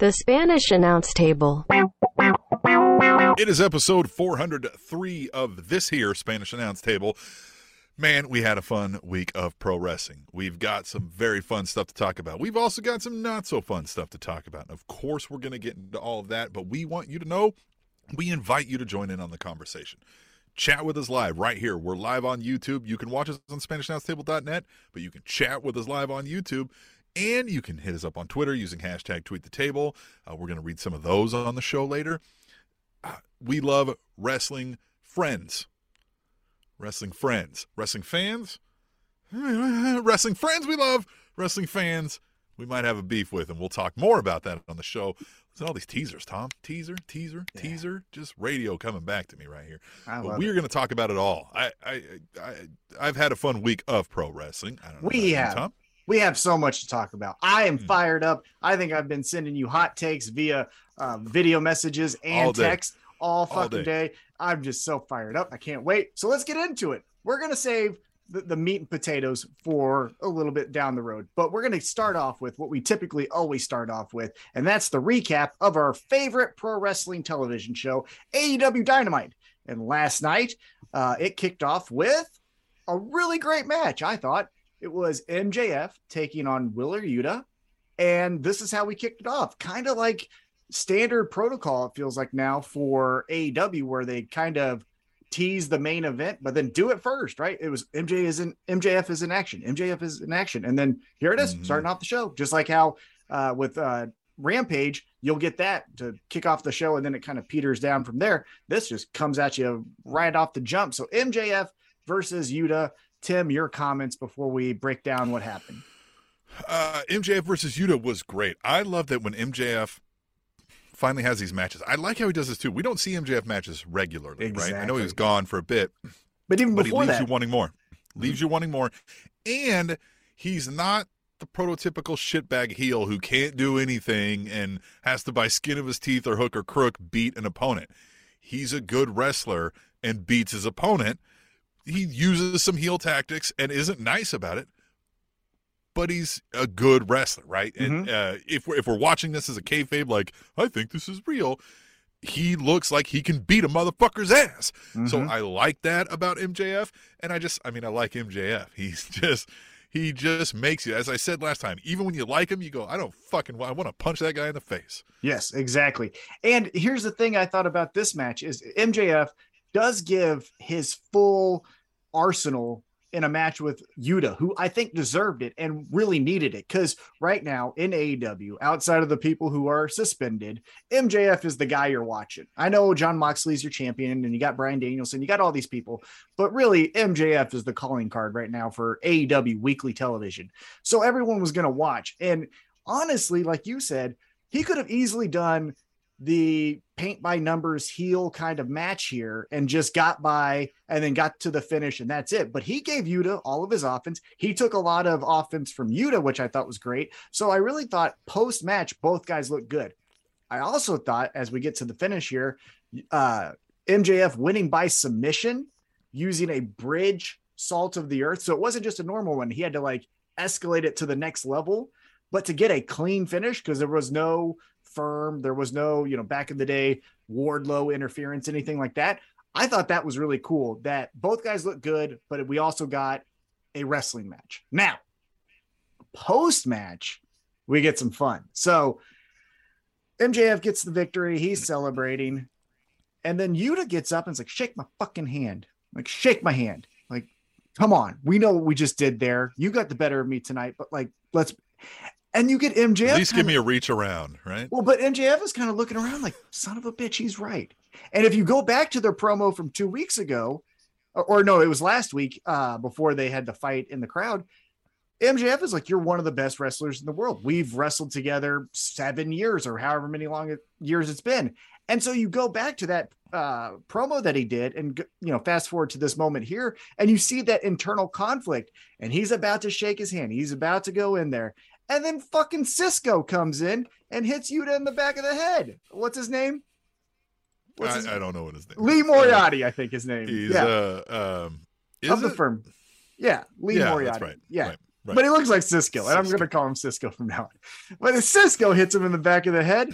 The Spanish Announce Table. It is episode 403 of this here Spanish Announce Table. Man, we had a fun week of pro wrestling. We've got some very fun stuff to talk about. We've also got some not so fun stuff to talk about. And of course, we're going to get into all of that, but we want you to know we invite you to join in on the conversation. Chat with us live right here. We're live on YouTube. You can watch us on SpanishAnnounceTable.net, but you can chat with us live on YouTube. And you can hit us up on Twitter using hashtag tweet the table. Uh, we're going to read some of those on the show later. Uh, we love wrestling friends. Wrestling friends. Wrestling fans? wrestling friends we love. Wrestling fans we might have a beef with, and we'll talk more about that on the show. Listen all these teasers, Tom. Teaser, teaser, yeah. teaser. Just radio coming back to me right here. but we're going to talk about it all. I, I, I, I've had a fun week of pro wrestling. I don't know we have. Tom? We have so much to talk about. I am mm. fired up. I think I've been sending you hot takes via uh, video messages and all text all fucking all day. day. I'm just so fired up. I can't wait. So let's get into it. We're going to save the, the, meat and potatoes for a little bit down the road. But we're going to start off with what we typically always start off with, and that's the recap of our favorite pro wrestling television show, AEW Dynamite. And last night, uh, it kicked off with a really great match, I thought. It was MJF taking on Wheeler Yuta. And this is how we kicked it off. Kind of like standard protocol, it feels like now for AEW, where they kind of tease the main event, but then do it first, right? It was MJ is in MJF is in action, MJF is in action, and then here it is, mm-hmm. starting off the show, just like how uh, with uh, Rampage, you'll get that to kick off the show, and then it kind of peters down from there. This just comes at you right off the jump. So MJF versus Yuta. Tim, your comments before we break down what happened. Uh, MJF versus Yuta was great. I love that when MJF finally has these matches. I like how he does this too. We don't see MJF matches regularly, exactly. right? I know he was gone for a bit, but even but before he leaves that. you wanting more. Leaves mm-hmm. you wanting more, and he's not the prototypical shitbag heel who can't do anything and has to by skin of his teeth or hook or crook beat an opponent. He's a good wrestler and beats his opponent. He uses some heel tactics and isn't nice about it, but he's a good wrestler, right? Mm-hmm. And uh, if we're if we're watching this as a kayfabe, like I think this is real, he looks like he can beat a motherfucker's ass. Mm-hmm. So I like that about MJF, and I just, I mean, I like MJF. He's just. He just makes you, as I said last time, even when you like him, you go, I don't fucking, I want to punch that guy in the face. Yes, exactly. And here's the thing I thought about this match is MJF does give his full arsenal in a match with Yuta, who I think deserved it and really needed it. Because right now in AEW, outside of the people who are suspended, MJF is the guy you're watching. I know Jon Moxley's your champion, and you got Bryan Danielson, you got all these people, but really MJF is the calling card right now for AEW weekly television. So everyone was going to watch. And honestly, like you said, he could have easily done the paint by numbers heel kind of match here and just got by and then got to the finish and that's it. But he gave Yuta all of his offense. He took a lot of offense from Yuta, which I thought was great. So I really thought post match, both guys looked good. I also thought as we get to the finish here, uh, MJF winning by submission using a bridge salt of the earth. So it wasn't just a normal one. He had to like escalate it to the next level. But to get a clean finish, because there was no firm. There was no, you know, back in the day, Wardlow interference, anything like that. I thought that was really cool that both guys look good, but we also got a wrestling match. Now, post match, we get some fun. So MJF gets the victory. He's celebrating. And then Yuta gets up and is like, shake my fucking hand. Like, shake my hand. Like, come on. We know what we just did there. You got the better of me tonight, but like, let's. And you get MJF. At least give me a reach around, right? Well, but MJF is kind of looking around like, son of a bitch, he's right. And if you go back to their promo from two weeks ago, or, or no, it was last week uh, before they had the fight in the crowd, MJF is like, you're one of the best wrestlers in the world. We've wrestled together seven years or however many long years it's been. And so you go back to that uh, promo that he did and, you know, fast forward to this moment here, and you see that internal conflict. And he's about to shake his hand. He's about to go in there. And then fucking Cisco comes in and hits Yuta in the back of the head. What's his name? What's I, his... I don't know what his name. Is. Lee Moriarty, I think his name. He's yeah. uh um of the firm. Yeah, Lee yeah, Moriarty. right. Yeah. Right. Right. but he looks like Cisco, and I'm going to call him Cisco from now on. But Cisco hits him in the back of the head,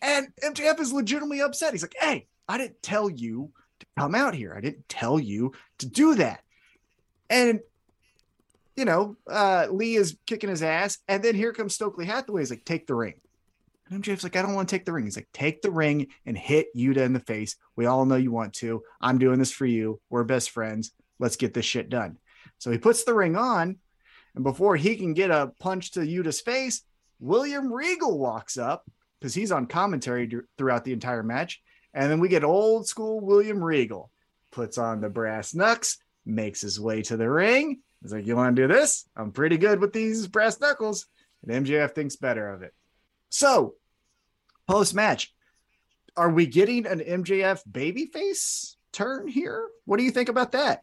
and MJF is legitimately upset. He's like, "Hey, I didn't tell you to come out here. I didn't tell you to do that." And you know, uh, Lee is kicking his ass, and then here comes Stokely Hathaway. He's like, "Take the ring." And MJF's like, "I don't want to take the ring." He's like, "Take the ring and hit Yuta in the face. We all know you want to. I'm doing this for you. We're best friends. Let's get this shit done." So he puts the ring on, and before he can get a punch to Yuta's face, William Regal walks up because he's on commentary dur- throughout the entire match. And then we get old school William Regal, puts on the brass knucks, makes his way to the ring. He's like, You want to do this? I'm pretty good with these brass knuckles. And MJF thinks better of it. So, post match, are we getting an MJF babyface turn here? What do you think about that?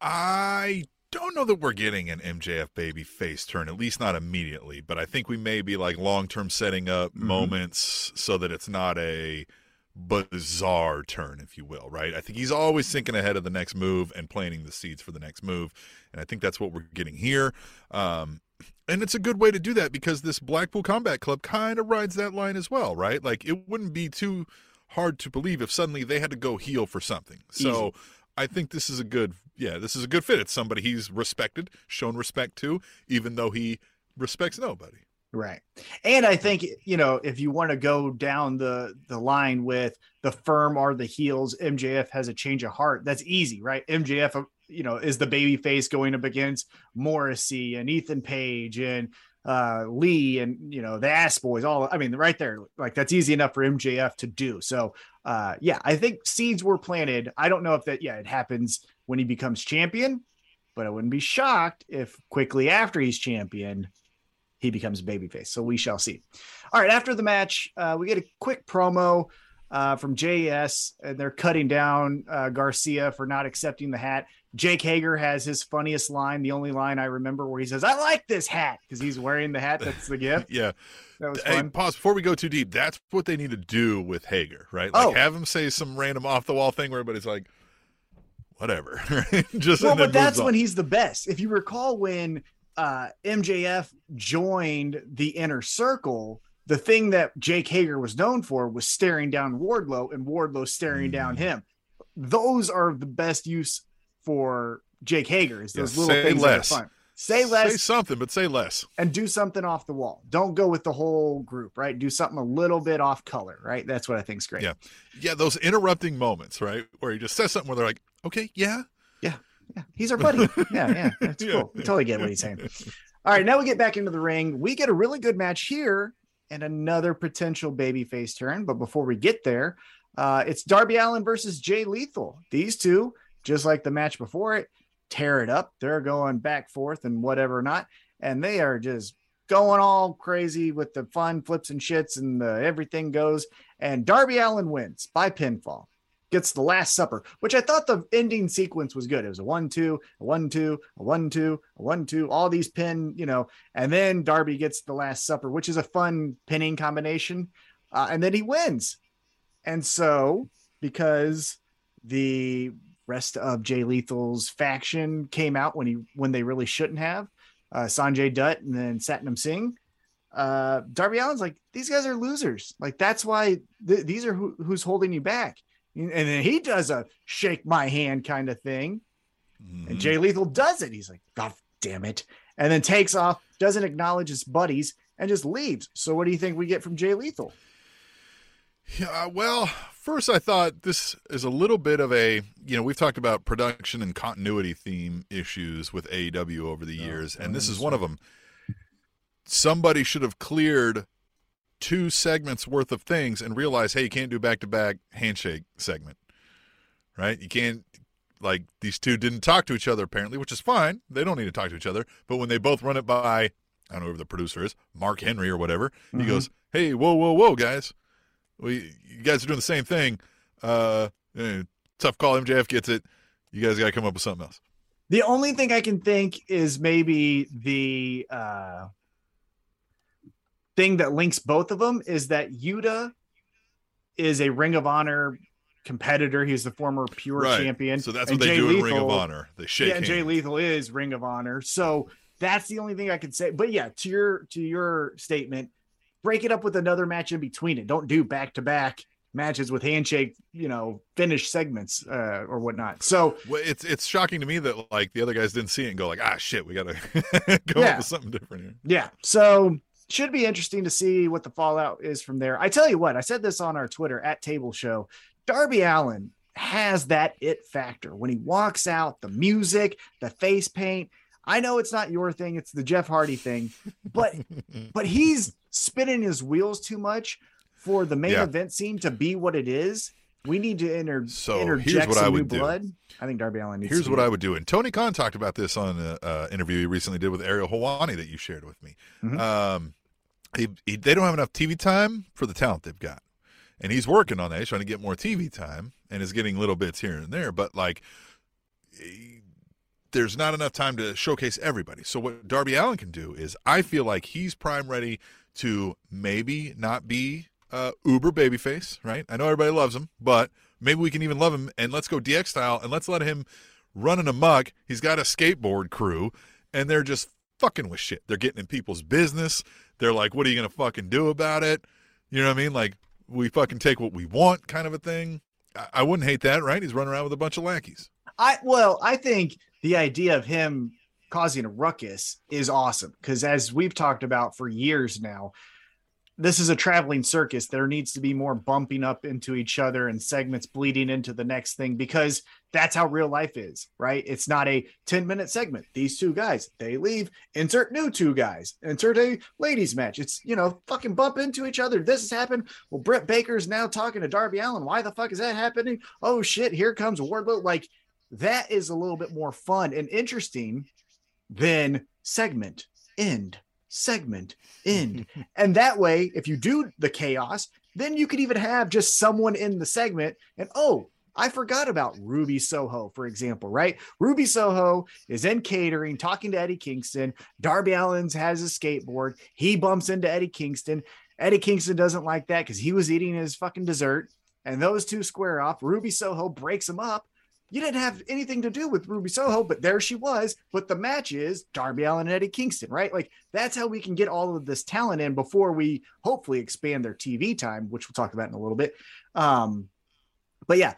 I don't know that we're getting an MJF baby face turn, at least not immediately, but I think we may be like long term setting up Mhm. moments so that it's not a bizarre turn, if you will, right? I think he's always thinking ahead of the next move and planting the seeds for the next move. And I think that's what we're getting here. Um, and it's a good way to do that because this Blackpool Combat Club kind of rides that line as well, right? Like it wouldn't be too hard to believe if suddenly they had to go heel for something. So Easy. I think this is a good, yeah, this is a good fit. It's somebody he's respected, shown respect to, even though he respects nobody. Right. And I think, you know, if you want to go down the the line with the firm are the heels, MJF has a change of heart. That's easy, right? MJF, uh, you know, is the baby face going up against Morrissey and Ethan Page and uh Lee and you know the ass boys all I mean right there like that's easy enough for MJF to do. So uh yeah, I think seeds were planted. I don't know if that yeah, it happens when he becomes champion, but I wouldn't be shocked if quickly after he's champion he becomes babyface. So we shall see. All right, after the match, uh, we get a quick promo uh, from JS, and they're cutting down uh, Garcia for not accepting the hat. Jake Hager has his funniest line, the only line I remember, where he says, "I like this hat" because he's wearing the hat. That's the gift. Yeah. That was Hey, pause before we go too deep. That's what they need to do with Hager, right? Like Oh. have him say some random off the wall thing where everybody's like, whatever. Just well, but that's on. when he's the best. If you recall, when uh, MJF joined the inner circle, the thing that Jake Hager was known for was staring down Wardlow and Wardlow staring down Mm. him. Those are the best use for Jake Hager. Is Yeah, those little say things less. that are fun. Say less Say something, but say less. and do something off the wall. Don't go with the whole group, right? Do something a little bit off color, right? That's what I think is great. Yeah. Yeah, those interrupting moments, right? Where he just says something where they're like, okay, yeah. Yeah, he's our buddy. Yeah, yeah, that's Yeah. cool. I totally get what he's saying. All right, now we get back into the ring. We get a really good match here and another potential babyface turn. But before we get there, uh, it's Darby Allin versus Jay Lethal. These two, just like the match before it, tear it up. They're going back forth and whatever not, and they are just going all crazy with the fun flips and shits and the everything goes. And Darby Allin wins by pinfall gets the last supper, which I thought the ending sequence was good. It was a one, two, a one, two, a one, two, a one, two, all these pin, you know, and then Darby gets the last supper, which is a fun pinning combination. Uh, and then he wins. And so, because the rest of Jay Lethal's faction came out when he when they really shouldn't have, uh, Sanjay Dutt and then Satnam Singh, uh, Darby Allin's like these guys are losers. Like that's why th- these are who, who's holding you back. And then he does a shake my hand kind of thing. Mhm. And Jay Lethal does it. He's like, God damn it. And then takes off, doesn't acknowledge his buddies, and just leaves. So what do you think we get from Jay Lethal? Yeah, well, first I thought this is a little bit of a, you know, we've talked about production and continuity theme issues with AEW over the Oh, years, oh, and this is one of them. Somebody should have cleared two segments worth of things and realize, hey, you can't do back to back handshake segment, right? You can't, like, these two didn't talk to each other apparently, which is fine. They don't need to talk to each other. But when they both run it by, I don't know who the producer is, Mark Henry or whatever, he Mhm. goes, hey, whoa, whoa, whoa, guys we you guys are doing the same thing. Uh, eh, tough call. MJF gets it. You guys got to come up with something else. The only thing I can think is maybe the uh, thing that links both of them is that Yuta is a Ring of Honor competitor. He's the former pure Right. champion. So that's And what they Jay do in Ring of Lethal- Honor. They shake yeah. Jay Lethal is Ring of Honor. So that's the only thing I could say. But yeah, to your to your statement, break it up with another match in between it. Don't do back to back matches with handshake, you know, finish segments uh, or whatnot. So Well, it's it's shocking to me that like the other guys didn't see it and go like, ah, shit, we gotta go Yeah. with something different here. yeah, so should be interesting to see what the fallout is from there. I tell you what, I said this on our Twitter at Table Show. Darby Allin has that it factor when he walks out, the music, the face paint. I know it's not your thing, it's the Jeff Hardy thing, but but he's spinning his wheels too much for the main Yeah. event scene to be what it is. We need to inter- So, here's interject what some I new would do. blood. I think Darby Allin needs Here's what be- I would do. And Tony Khan talked about this on an interview he recently did with Ariel Helwani that you shared with me. Mhm. Um, he, he, they don't have enough TV time for the talent they've got. And he's working on that. He's trying to get more TV time and is getting little bits here and there. But, like, he- there's not enough time to showcase everybody. So, what Darby Allin can do is I feel like he's prime ready to maybe not be uh, uber babyface, right? I know everybody loves him, but maybe we can even love him and let's go DX style and let's let him run an amok. He's got a skateboard crew and they're just fucking with shit. They're getting in people's business. They're like, what are you going to fucking do about it? You know what I mean? Like, we fucking take what we want kind of a thing. I, I wouldn't hate that, right? He's running around with a bunch of lackeys. I well, I think the idea of him causing a ruckus is awesome because as we've talked about for years now, this is a traveling circus. There needs to be more bumping up into each other and segments bleeding into the next thing because that's how real life is, right? It's not a 10 minute segment. These two guys, they leave, insert new two guys, insert a ladies match. It's, you know, fucking bump into each other. This has happened. Well, Britt Baker's now talking to Darby Allin. Why the fuck is that happening? Oh shit, here comes Wardlow. Like that is a little bit more fun and interesting than segment end segment end and that way if you do the chaos then you could even have just someone in the segment and oh I forgot about Ruby Soho, for example, right? Ruby Soho is in catering, talking to Eddie Kingston. Darby Allin's has a skateboard. He bumps into Eddie Kingston. Eddie Kingston doesn't like that because he was eating his fucking dessert. And those two square off. Ruby Soho breaks him up. You didn't have anything to do with Ruby Soho, but there she was. But the match is Darby Allin and Eddie Kingston, right? Like that's how we can get all of this talent in before we hopefully expand their TV time, which we'll talk about in a little bit. Um, but yeah,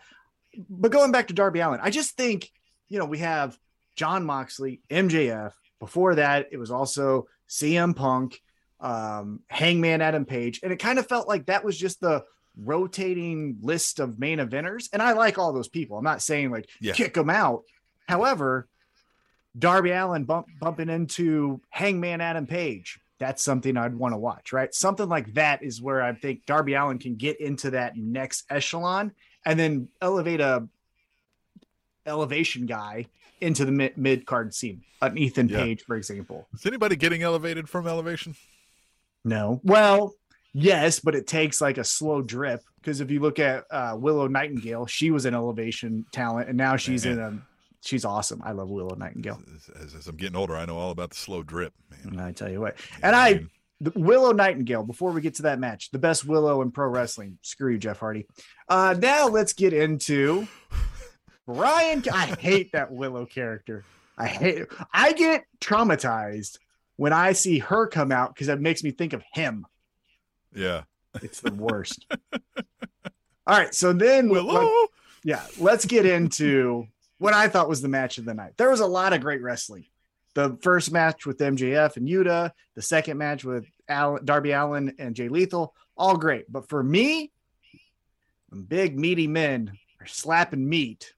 but going back to Darby Allin, I just think, you know, we have Jon Moxley, MJF. Before that, it was also CM Punk, um, Hangman Adam Page. And it kind of felt like that was just the rotating list of main eventers. And I like all those people. I'm not saying like Yeah. kick them out. However, Darby Allin bump, bumping into Hangman Adam Page. That's something I'd want to watch, right? Something like that is where I think Darby Allin can get into that next echelon and then elevate a elevation guy into the mid, card scene. An Ethan Yeah. Page, for example. Is anybody getting elevated from elevation? No. Well, yes, but it takes like a slow drip because if you look at uh, Willow Nightingale, she was an elevation talent, and now she's in a. She's awesome. I love Willow Nightingale. As, as, as I'm getting older, I know all about the slow drip, man. And I tell you what, You and what I mean? the Willow Nightingale. Before we get to that match, the best Willow in pro wrestling. Screw you, Jeff Hardy. Uh, now let's get into Brian. I hate that Willow character. I hate. I get traumatized when I see her come out because it makes me think of him. Yeah. It's the worst. All right, so then Willow. yeah, let's get into what I thought was the match of the night. There was a lot of great wrestling. The first match with MJF and Yuta, the second match with Allin, Darby Allin and Jay Lethal, all great. But for me, big meaty men are slapping meat,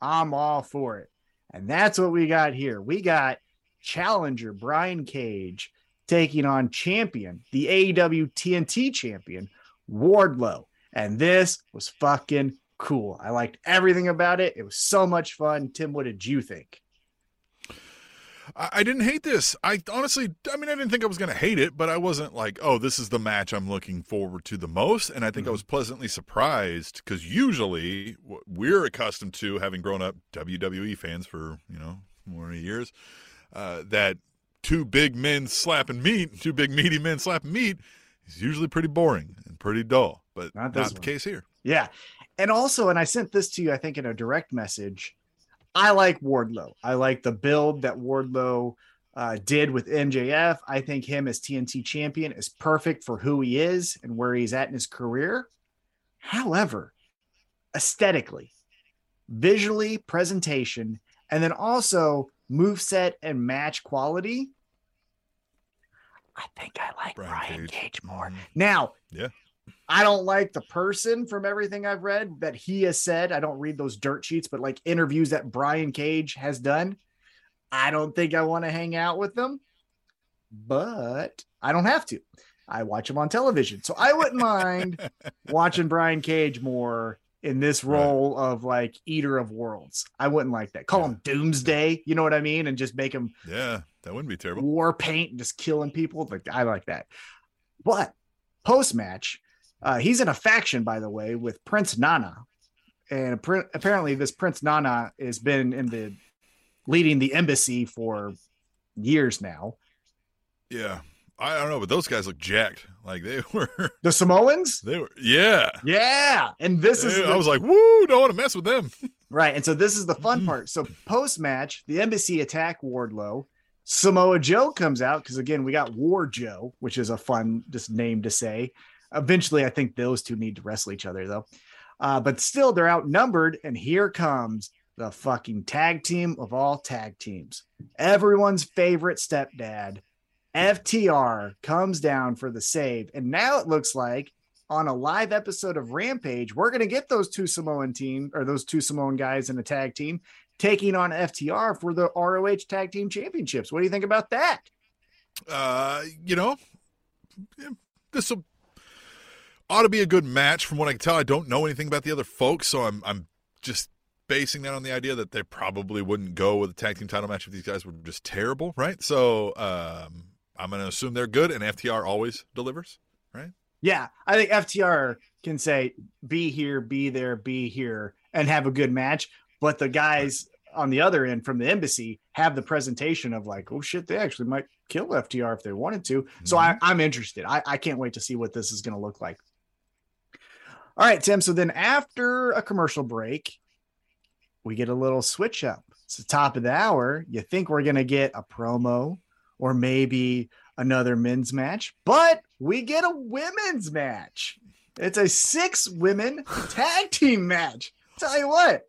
I'm all for it. And that's what we got here. We got challenger Brian Cage taking on champion, the AEW TNT champion, Wardlow. And this was fucking cool. I liked everything about it. It was so much fun. Tim, what did you think? I, didn't hate this. I honestly, I mean, I didn't think I was going to hate it, but I wasn't like, oh, this is the match I'm looking forward to the most. And I think I was pleasantly surprised because usually what we're accustomed to, having grown up WWE fans for, you know, more than years, uh, that two big men slapping meat, two big meaty men slapping meat is usually pretty boring and pretty dull, but Not not, the case here. Yeah. And also, and I sent this to you, I think, in a direct message. I like Wardlow. I like the build that Wardlow uh, did with MJF. I think him as TNT champion is perfect for who he is and where he's at in his career. However, aesthetically, visually, presentation, and then also move set and match quality. I think I like Brian Brian, Cage. Cage. more. Mhm. Now, Yeah. I don't like the person from everything I've read that he has said. I don't read those dirt sheets, but like interviews that Brian Cage has done. I don't think I want to hang out with them, but I don't have to. I watch him on television. So I wouldn't mind watching Brian Cage more in this Right. role of like eater of worlds. I wouldn't like that. Call him Doomsday, you know what I mean? And just make him Yeah, that wouldn't be terrible. war paint and just killing people. Like I like that. But post match, uh, he's in a faction, by the way, with Prince Nana, and appar- apparently this Prince Nana has been in the leading the embassy for years now. Yeah, I don't know, but those guys look jacked. Like they were, The Samoans, they were. Yeah, yeah, and this is, the, I was like, woo, don't want to mess with them. Right. And so this is the fun Mhm. part. So post match, the embassy attack Wardlow. Samoa Joe comes out because again, we got War Joe, which is a fun just name to say. Eventually, I think those two need to wrestle each other though. Uh, but still, they're outnumbered, and here comes the fucking tag team of all tag teams. Everyone's favorite stepdad, FTR, comes down for the save. And now it looks like on a live episode of Rampage, we're going to get those two Samoan team or those two Samoan guys in a tag team taking on FTR for the ROH Tag Team Championships. What do you think about that? Uh, you know, this ought to be a good match. From what I can tell, I don't know anything about the other folks, so I'm I'm just basing that on the idea that they probably wouldn't go with a tag team title match if these guys were just terrible, right? So um, I'm going to assume they're good, and FTR always delivers. Right? Yeah, I think FTR can say be here, be there, be here, and have a good match. But the guys on the other end from the embassy have the presentation of like, oh shit, they actually might kill FTR if they wanted to. So I, mm-hmm. I'm interested. I, I can't wait to see what this is going to look like. All right, Tim. So then after a commercial break, we get a little switch up. It's the top of the hour. You think we're going to get a promo or maybe another men's match, but we get a women's match. It's a six women tag team match. Tell you what,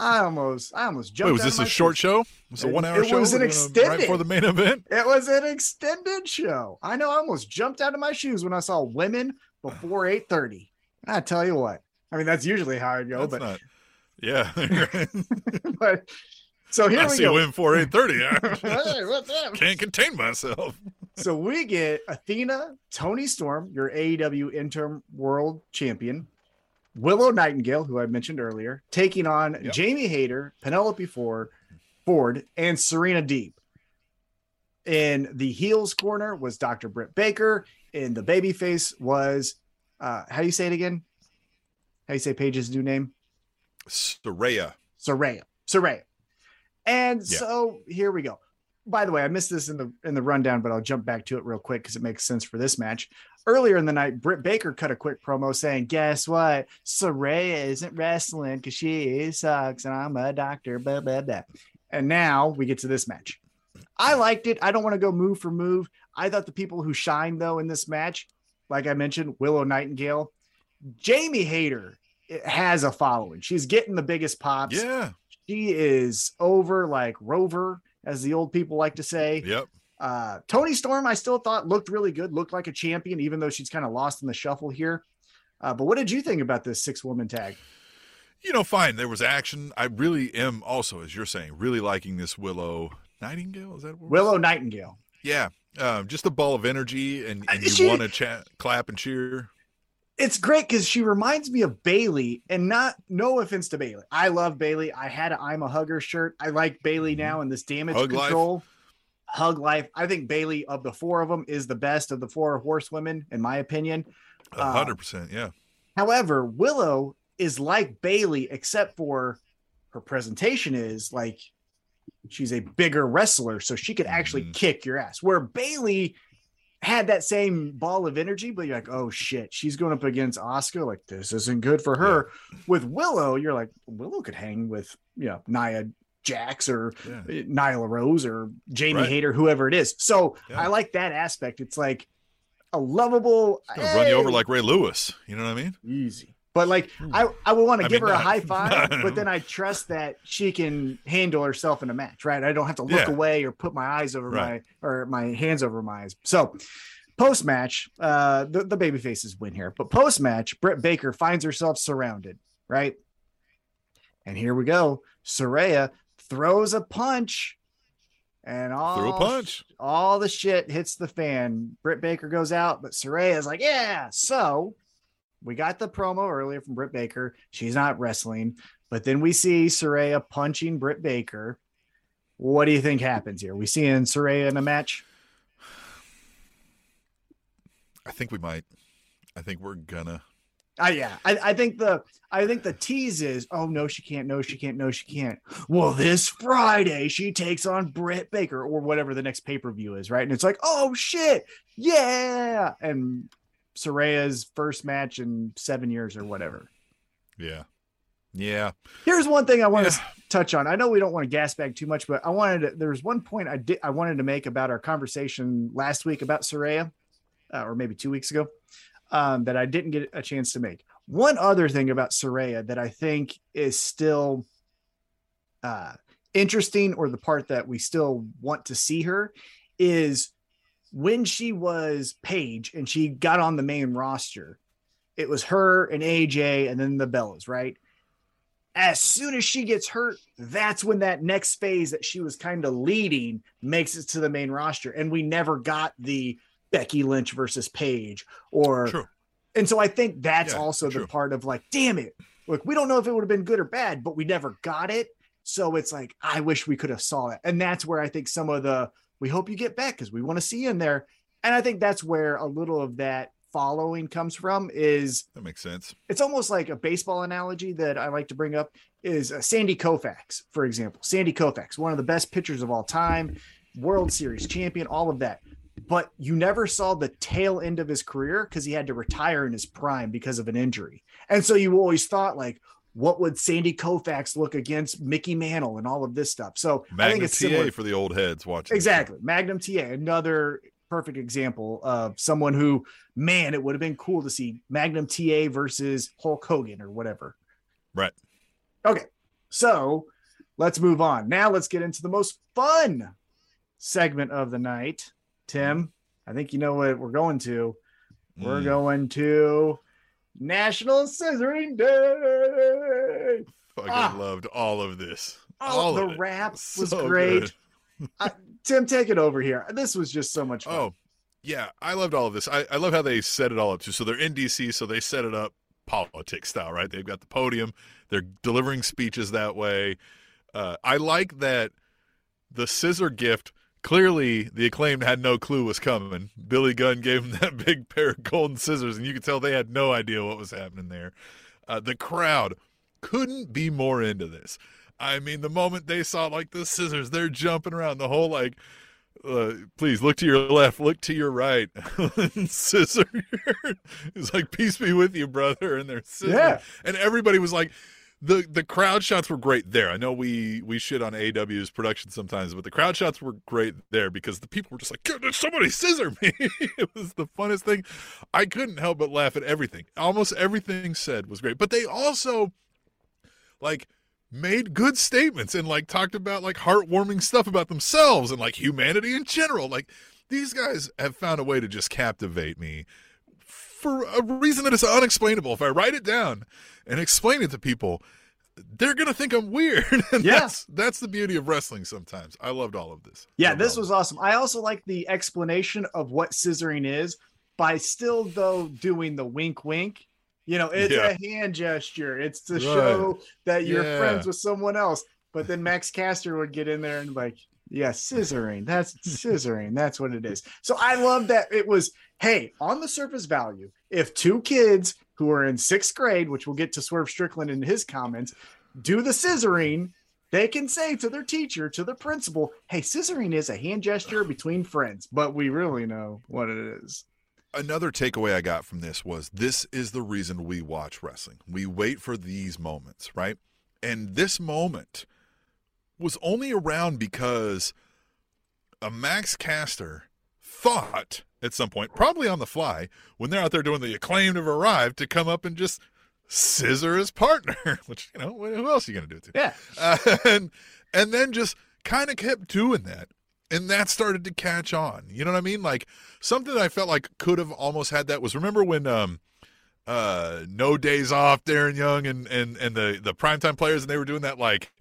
I almost, I almost jumped. Wait, was this a my short seat. show? Was it a It- one hour it show? was an extended. right before the main event. It was an extended show. I know I almost jumped out of my shoes when I saw women before 8:30. I tell you what. I mean, that's usually how I go, That's but not. Yeah, but so here I we see go. win for eight thirty. I Hey, what's up? can't contain myself. So we get Athena, Toni Storm, your AEW interim world champion, Willow Nightingale, who I mentioned earlier, taking on Yep. Jamie Hayter, Penelope Ford, Ford, and Serena Deeb. In the heels corner was Dr. Britt Baker. In the babyface was uh how do you say it again? How do you say Paige's new name? Saraya. Saraya. Saraya. And Yeah. so here we go. By the way, I missed this in the in the rundown, but I'll jump back to it real quick because it makes sense for this match. Earlier in the night, Britt Baker cut a quick promo saying, "Guess what? Saraya isn't wrestling because she sucks, and I'm a doctor." Blah blah blah. And now we get to this match. I liked it. I don't want to go move for move. I thought the people who shined though in this match, like I mentioned, Willow Nightingale, Jamie Hayter eh, has a following. She's getting the biggest pops Yeah. She is over like Rover, as the old people like to say. Yep. Uh, Toni Storm, I still thought looked really good, looked like a champion, even though she's kind of lost in the shuffle here. Uh, but what did you think about this six woman tag? You know, fine. There was action. I really am also, as you're saying, really liking this Willow Nightingale. Is that what Willow Nightingale. Yeah. Um, just a ball of energy, and, and you want to chat, clap, and cheer. It's great because she reminds me of Bayley, and not no offense to Bayley. I love Bayley. I had a I'm a hugger shirt. I like Bayley now in this damage Hug life. control. Hug life. I think Bayley of the four of them is the best of the four horsewomen, in my opinion. A Uh, hundred percent. Yeah. However, Willow is like Bayley, except for her presentation is like she's a bigger wrestler, so she could actually Mhm. kick your ass. Where Bayley had that same ball of energy, but you're like, oh shit, she's going up against Oscar. Like this isn't good for her. With Willow, you're like, Willow could hang with you know Nia Jax or Yeah. Eh, Nyla Rose or Jamie Right. Hayter, whoever it is. So Yeah. I like that aspect. It's like a lovable Gonna run you over like Ray Lewis. You know what I mean? easy. But like I, I would want to give mean, her a high five, no. but then I trust that she can handle herself in a match, right? I don't have to look Yeah. away or put my eyes over Right. my or my hands over my eyes. So post match, uh the, the baby faces win here, but post match, Britt Baker finds herself surrounded, right? And here we go. Saraya throws a punch and all Threw a punch. all the shit hits the fan. Britt Baker goes out, but Saraya's like, yeah. So we got the promo earlier from Britt Baker. She's not wrestling, but then we see Saraya punching Britt Baker. What do you think happens here? We seeing Saraya in a match? I think we might. I think we're gonna. Uh, yeah, I, I think the I think the tease is, oh no, she can't, no, she can't, no, she can't. Well, this Friday she takes on Britt Baker or whatever the next pay per view is, right? And it's like, oh shit, yeah, and Saraya's first match in seven years or whatever. Yeah. Yeah. Here's one thing I want Yeah. to touch on. I know we don't want to gas bag too much, but I wanted to, there was one point I did I wanted to make about our conversation last week about Saraya, uh, or maybe two weeks ago, um, that I didn't get a chance to make. One other thing about Saraya that I think is still uh, interesting, or the part that we still want to see her, is when she was Paige and she got on the main roster. It was her and AJ, and then the Bellas, right? as soon as she gets hurt, that's when that next phase that she was kind of leading makes it to the main roster. And we never got the Becky Lynch versus Paige or True. and so I think that's Yeah, also true. the part of like, damn it. Look, we don't know if it would have been good or bad, but we never got it. So it's like, I wish we could have saw it. And that's where I think some of the we hope you get back because we want to see you in there. And I think that's where a little of that following comes from is That makes sense. it's almost like a baseball analogy that I like to bring up is uh, Sandy Koufax, for example. Sandy Koufax, one of the best pitchers of all time, World Series champion, all of that. But you never saw the tail end of his career because he had to retire in his prime because of an injury. And so you always thought like, what would Sandy Koufax look against Mickey Mantle and all of this stuff? So I think it's TA similar. for the old heads watching. Exactly. Magnum TA, another perfect example of someone who, man, it would have been cool to see Magnum TA versus Hulk Hogan or whatever. Right. Okay. So let's move on. Now let's get into the most fun segment of the night. Tim, I think you know what we're going to. We're Mm, going to National Scissoring Day. Fucking Ah. loved all of this. Oh, all the it. rap was So great. I, Tim, take it over here. This was just so much fun. Oh, yeah. I loved all of this. I, I love how they set it all up too. So they're in DC, so they set it up politics style, right? They've got the podium. They're delivering speeches that way. Uh, I like that the scissor gift. Clearly, the acclaimed had no clue was coming. Billy Gunn gave him that big pair of golden scissors, and you could tell they had no idea what was happening there. Uh, the crowd couldn't be more into this. I mean, the moment they saw like the scissors, they're jumping around. The whole like, uh, please look to your left, look to your right. Scissor. it's like peace be with you, brother. And they're scissor. Yeah. And everybody was like, the the crowd shots were great there. I know we we shit on AW's production sometimes, but the crowd shots were great there because the people were just like, "Did somebody scissor me?" it was the funnest thing. I couldn't help but laugh at everything. Almost everything said was great, but they also like made good statements and like talked about like heartwarming stuff about themselves and like humanity in general. Like these guys have found a way to just captivate me for a reason that is unexplainable. If I write it down and explain it to people, they're gonna think I'm weird. and Yeah. that's that's the beauty of wrestling sometimes. I loved all of this. Yeah, this was awesome. I also like the explanation of what scissoring is by still though doing the wink wink. You know, it's Yeah. a hand gesture. It's to Right. show that you're Yeah. friends with someone else. But then Max Caster would get in there and like, yeah, scissoring. That's scissoring. That's what it is. So I love that it was, hey, on the surface value, if two kids who are in sixth grade, which we'll get to Swerve Strickland in his comments, do the scissoring, they can say to their teacher, to the principal, hey, scissoring is a hand gesture between friends, but we really know what it is. Another takeaway I got from this was this is the reason we watch wrestling. We wait for these moments, right? And this moment was only around because a Max Caster thought at some point, probably on the fly, when they're out there doing the acclaimed have arrived, to come up and just scissor his partner, which you know who else are you going to do it to? Yeah, uh, and and then just kind of kept doing that, and that started to catch on. You know what I mean? Like something that I felt like could have almost had that was remember when um uh no days off Darren Young and and and the the primetime players and they were doing that like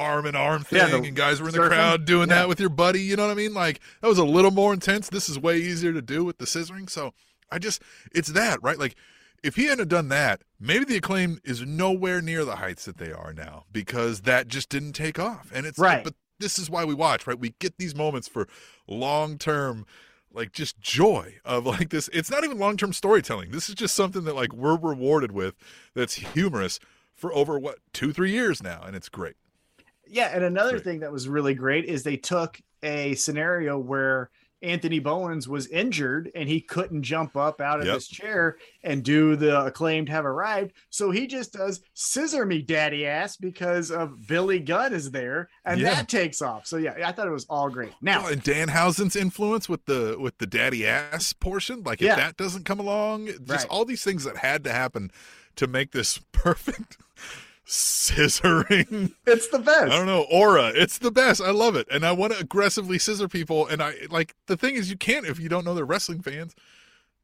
arm in arm thing Yeah, the and guys were in the surfing. crowd doing Yeah. that with your buddy you know what i mean? Like that was a little more intense. This is way easier to do with the scissoring. So i just it's that right? Like if he hadn't done that maybe the acclaim is nowhere near the heights that they are now because that just didn't take off. And it's Right. but this is why we watch right? We get these moments for long term like just joy of like this it's not even long-term storytelling. This is just something that like we're rewarded with that's humorous for over what two three years now and it's great Yeah, and another thing that was really great is they took a scenario where Anthony Bowens was injured and he couldn't jump up out of Yep. his chair and do the acclaimed have arrived. So he just does scissor me daddy ass because of Billy Gunn is there and Yeah. that takes off. So yeah, I thought it was all great. Now, Well, and Danhausen's influence with the with the daddy ass portion, like if Yeah. that doesn't come along, just Right. all these things that had to happen to make this perfect scissoring. it's the best. I don't know aura. It's the best. I love it, and I want to aggressively scissor people. And I like the thing is, you can't if you don't know they're wrestling fans.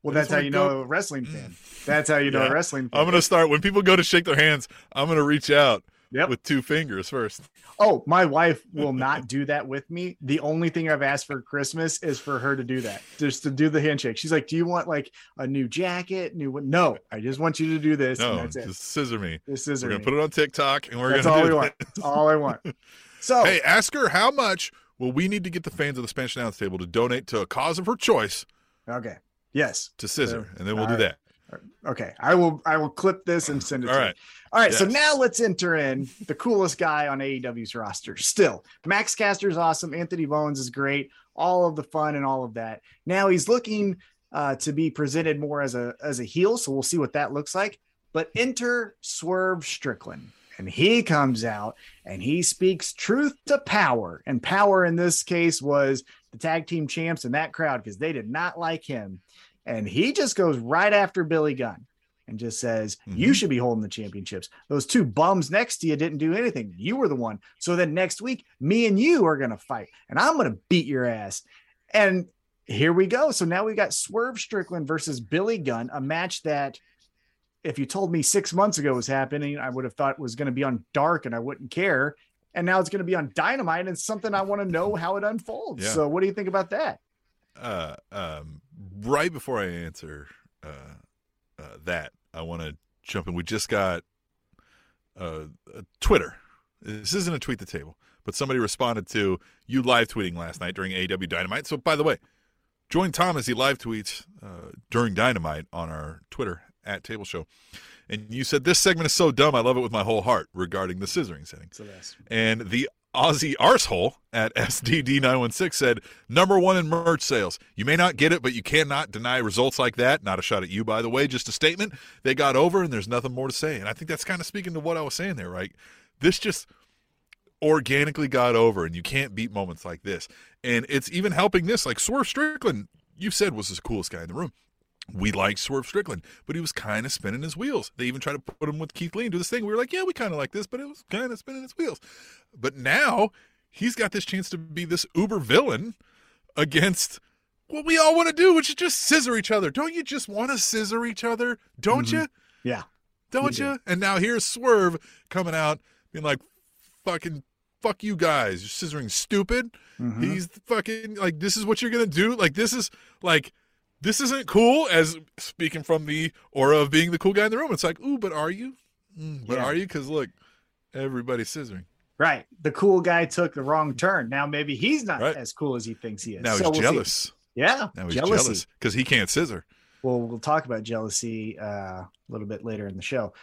Well, I just that's how you know a wrestling mm. fan. That's how you know a wrestling fan. I'm gonna start when people go to shake their hands. I'm gonna reach out Yep. with two fingers first. Oh, my wife will not do that with me. The only thing I've asked for Christmas is for her to do that, just to do the handshake. She's like, "Do you want like a new jacket? New what? No, I just want you to do this. and No, that's it. just scissor me. This is We're gonna put it on TikTok, and we're That's gonna That's all we want. That's all I want. So, Hey, ask her how much will we need to get the fans of the Spanish Announce Table to donate to a cause of her choice okay, yes, to Scissor, Yeah. and then we'll do right. that. okay. I will. I will clip this and send it. All to right. All right. So now let's enter in the coolest guy on AEW's roster. Still, Max Caster's awesome. Anthony Bowens is great. All of the fun and all of that. Now he's looking uh, to be presented more as a as a heel. So we'll see what that looks like. But enter Swerve Strickland. And he comes out and he speaks truth to power. And power in this case was the tag team champs and that crowd because they did not like him. And he just goes right after Billy Gunn and just says, You Mhm. should be holding the championships. Those two bums next to you didn't do anything. You were the one. So then next week, me and you are going to fight and I'm going to beat your ass. And here we go. So now we got Swerve Strickland versus Billy Gunn, a match that if you told me six months ago was happening, I would have thought was going to be on dark and I wouldn't care. And now it's going to be on dynamite and it's something I want to know how it unfolds. Yeah. So what do you think about that? Uh, um, right before I answer uh, uh, that, I want to jump in. We just got uh, Twitter. This isn't a tweet the table, but somebody responded to you live tweeting last night during AW Dynamite. So, by the way, join Tom as he live tweets uh, during Dynamite on our Twitter at Table Show. And you said this segment is so dumb, I love it with my whole heart regarding the scissoring setting. So And the Aussie arsehole at SDD916 said, number one in merch sales. You may not get it, but you cannot deny results like that. Not a shot at you, by the way, just a statement. They got over, and there's nothing more to say. And I think that's kind of speaking to what I was saying there, right? This just organically got over, and you can't beat moments like this. And it's even helping this. Like Swerve Strickland, you said was the coolest guy in the room. We liked Swerve Strickland, but he was kind of spinning his wheels. They even tried to put him with Keith Lee and do this thing. We were like, yeah, we kind of like this, but it was kind of spinning his wheels. But now he's got this chance to be this uber villain against what we all want to do, which is just scissor each other. Don't you just want to scissor each other? Don't Mhm. you? Yeah. Don't You do. And now here's Swerve coming out being like, fucking, fuck you guys. You're scissoring stupid. Mhm. He's fucking like, this is what you're gonna do. Like, this is like, this isn't cool. As speaking from the aura of being the cool guy in the room, it's like, ooh, but are you? Mm, but Yeah. are you? Because look, everybody's scissoring. right. The cool guy took the wrong turn. Now maybe he's not Right. as cool as he thinks he is. Now So he's we'll see. jealous. Yeah. Now he's jealousy. jealous because he can't scissor. Well, we'll talk about jealousy uh, a little bit later in the show.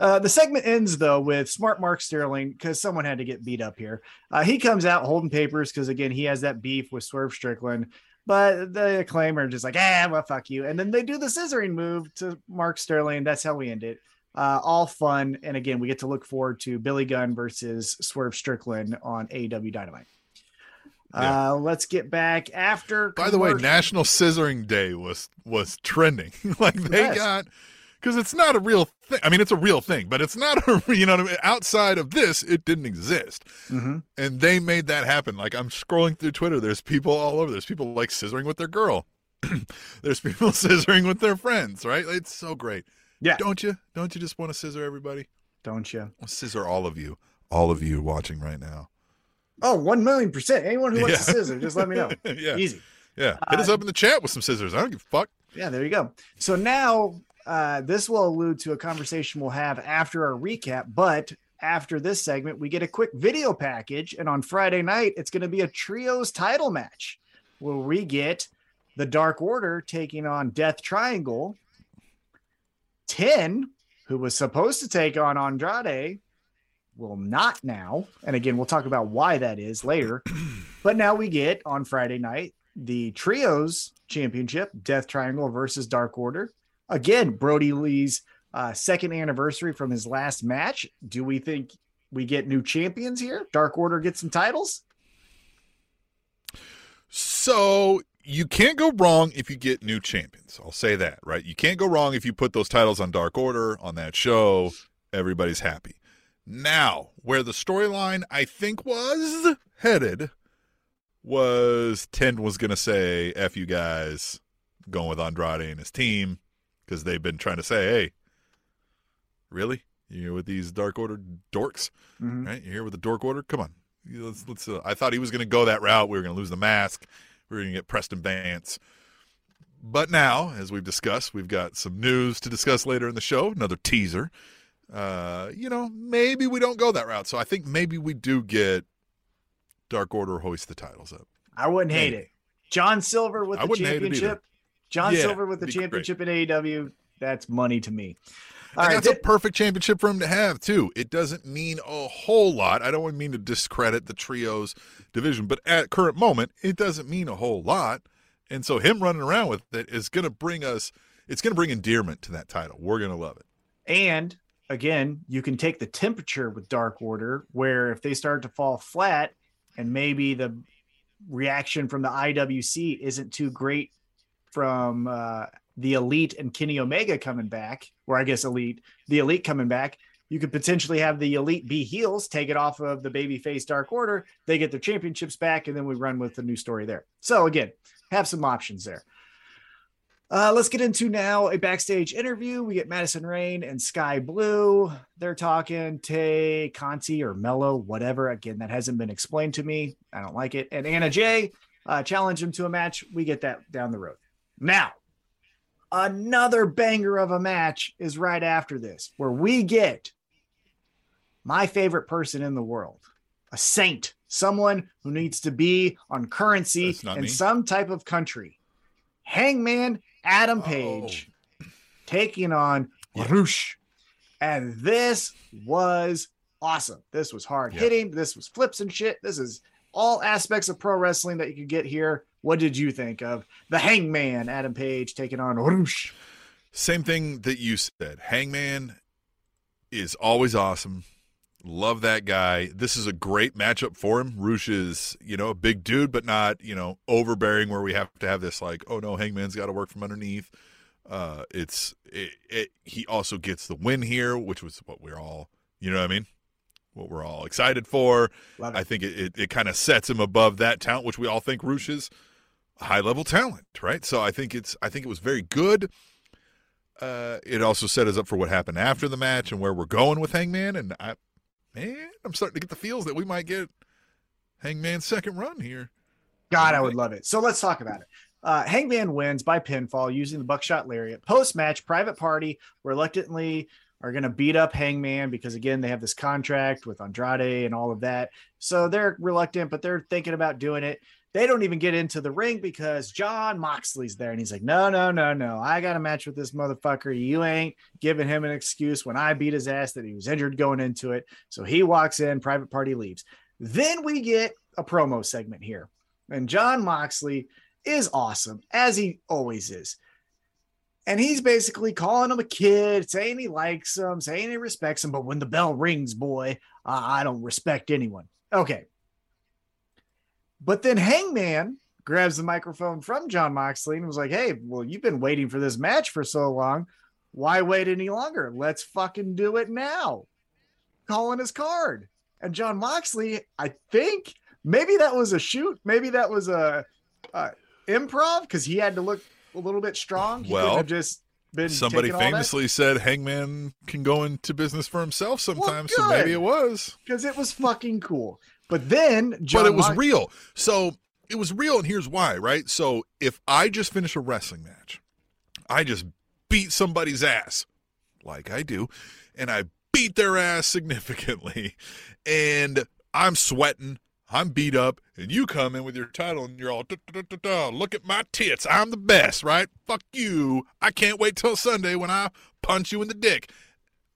Uh, the segment ends though with smart Mark Sterling because someone had to get beat up here. Uh, he comes out holding papers because again he has that beef with Swerve Strickland, but the acclaim are just like, ah, well, fuck you. And then they do the scissoring move to Mark Sterling. That's how we end it. Uh, all fun, and again we get to look forward to Billy Gunn versus Swerve Strickland on AW Dynamite. Yeah. Uh, let's get back after. By the way, National Scissoring Day was was trending. like they Yes. got because it's not a real thing. I mean, it's a real thing, but it's not a you know what I mean. Outside of this, it didn't exist, Mhm. and they made that happen. Like I'm scrolling through Twitter, there's people all over. There's people like scissoring with their girl. there's people scissoring with their friends. Right? It's so great. Yeah. Don't you? Don't you just want to scissor everybody? don't you? I'll scissor all of you. All of you watching right now. Oh, one million percent. Anyone who wants Yeah. to scissor, just let me know. yeah. Easy. Yeah. Hit us Uh, up in the chat with some scissors. I don't give a fuck. Yeah, there you go. So now uh, this will allude to a conversation we'll have after our recap, but after this segment, we get a quick video package. And on Friday night, it's going to be a trios title match where we get the Dark Order taking on Death Triangle. Ten, who was supposed to take on Andrade, will not now. And again, we'll talk about why that is later. but now we get on Friday night the Trios Championship, Death Triangle versus Dark Order. Again, Brodie Lee's uh, second anniversary from his last match. Do we think we get new champions here? Dark Order gets some titles? So you can't go wrong if you get new champions. I'll say that, right? You can't go wrong if you put those titles on Dark Order on that show. Everybody's happy. Now, where the storyline I think was headed was Ten was going to say, F you guys, going with Andrade and his team, because they've been trying to say, hey, really? You're with these Dark Order dorks? Mhm. right? You're here with the Dork Order. Come on, let's. let's uh, I thought he was going to go that route. We were going to lose the mask. We were going to get Preston Vance. But now, as we've discussed, we've got some news to discuss later in the show. Another teaser. Uh, you know, maybe we don't go that route. So I think maybe we do get Dark Order hoist the titles up. I wouldn't hate Maybe. it. John Silver with I the wouldn't hate it championship. John Yeah, Silver with the it'd great. championship in AEW. That's money to me. All and right, that's a perfect championship for him to have too. It doesn't mean a whole lot. I don't mean to discredit the trios division, but at current moment, it doesn't mean a whole lot. And so him running around with it is going to bring us. It's going to bring endearment to that title. We're going to love it. And again, you can take the temperature with Dark Order, where if they start to fall flat and maybe the reaction from the IWC isn't too great from uh, the Elite and Kenny Omega coming back, or I guess Elite, the Elite coming back, you could potentially have the Elite be heels, take it off of the babyface Dark Order, they get their championships back, and then we run with the new story there. So again, have some options there. Uh, let's get into now a backstage interview. We get Madison Rayne and Skye Blue. They're talking Tay, Conti, or Melo, whatever. Again, that hasn't been explained to me. I don't like it. And Anna Jay uh, challenged him to a match. We get that down the road. Now, another banger of a match is right after this, where we get my favorite person in the world, a saint, someone who needs to be on currency in me. some type of country. Hangman Adam Oh. Page taking on Yeah. Rush. And this was awesome. This was hard Yeah. hitting. This was flips and shit. This is all aspects of pro wrestling that you could get here. What did you think of the Hangman Adam Page taking on Rush? Same thing that you said. Hangman is always awesome. Love that guy. This is a great matchup for him. Rush is, you know, a big dude, but not, you know, overbearing where we have to have this like, oh no, Hangman's got to work from underneath. Uh, it's it, it. He also gets the win here, which was what we're all, you know what I mean, what we're all excited for. I think it, it, it kind of sets him above that talent, which we all think Rush is high level talent, right? So I think it's I think it was very good. Uh, it also set us up for what happened after the match and where we're going with Hangman. And I, man, I'm starting to get the feels that we might get Hangman's second run here. God, I would love it. So let's talk about it. Uh, Hangman wins by pinfall using the buckshot lariat. Post match, private party reluctantly are going to beat up Hangman because, again, they have this contract with Andrade and all of that. So they're reluctant, but they're thinking about doing it. They don't even get into the ring because Jon Moxley's there and he's like, no, no, no, no. I got a match with this motherfucker. You ain't giving him an excuse when I beat his ass that he was injured going into it. So he walks in, private party leaves. Then we get a promo segment here. And Jon Moxley is awesome, as he always is. And he's basically calling him a kid, saying he likes him, saying he respects him. But when the bell rings, boy, I don't respect anyone. Okay. But then Hangman grabs the microphone from Jon Moxley and was like, Hey, well, you've been waiting for this match for so long. Why wait any longer? Let's fucking do it now. Calling his card. And Jon Moxley, I think maybe that was a shoot. Maybe that was a, a improv because he had to look a little bit strong. He well, have just been somebody famously said Hangman can go into business for himself sometimes. Well, so maybe it was because it was fucking cool. But then, John but it was real. So it was real, and here's why. Right. So if I just finish a wrestling match, I just beat somebody's ass, like I do, and I beat their ass significantly, and I'm sweating. I'm beat up, and you come in with your title, and you're all, look at my tits. I'm the best, right? Fuck you. I can't wait till Sunday when I punch you in the dick.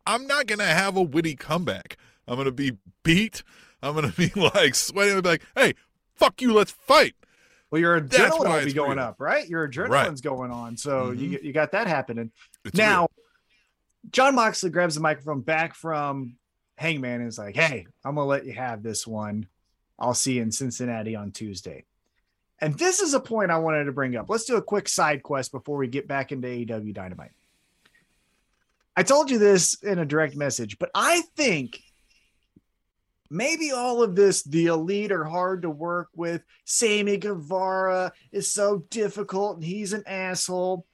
I'm not going to have a witty comeback. I'm going to be beat. I'm going to be like sweating. Be like, hey, fuck you. Let's fight. Well, your adrenaline will be going real. up, right? Your adrenaline's right. going on. So mm-hmm. you, you got that happening. It's now, real. Jon Moxley grabs the microphone back from Hangman and is like, hey, I'm going to let you have this one I'll see you in Cincinnati on Tuesday. And this is a point I wanted to bring up. Let's do a quick side quest before we get back into AEW Dynamite. I told you this in a direct message, but I think maybe all of this, the elite are hard to work with. Sammy Guevara is so difficult and he's an asshole.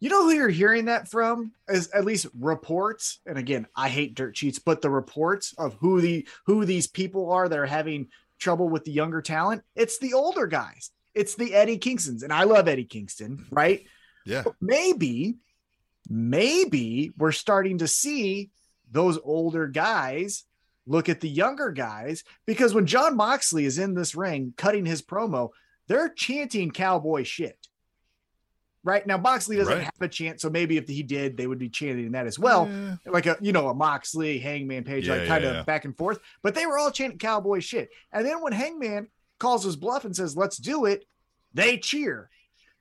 You know who you're hearing that from? Is at least reports. And again, I hate dirt sheets, but the reports of who the who these people are that are having trouble with the younger talent, it's the older guys. It's the Eddie Kingstons. And I love Eddie Kingston, right? Yeah. But maybe, maybe we're starting to see those older guys look at the younger guys because when Jon Moxley is in this ring cutting his promo, they're chanting cowboy shit. Right? Now moxley doesn't right. have a chance so maybe if he did they would be chanting that as well. Yeah. like a you know a moxley hangman page yeah, like kind of back and forth. But they were all chanting cowboy shit. And then when hangman calls his bluff and says let's do it they cheer.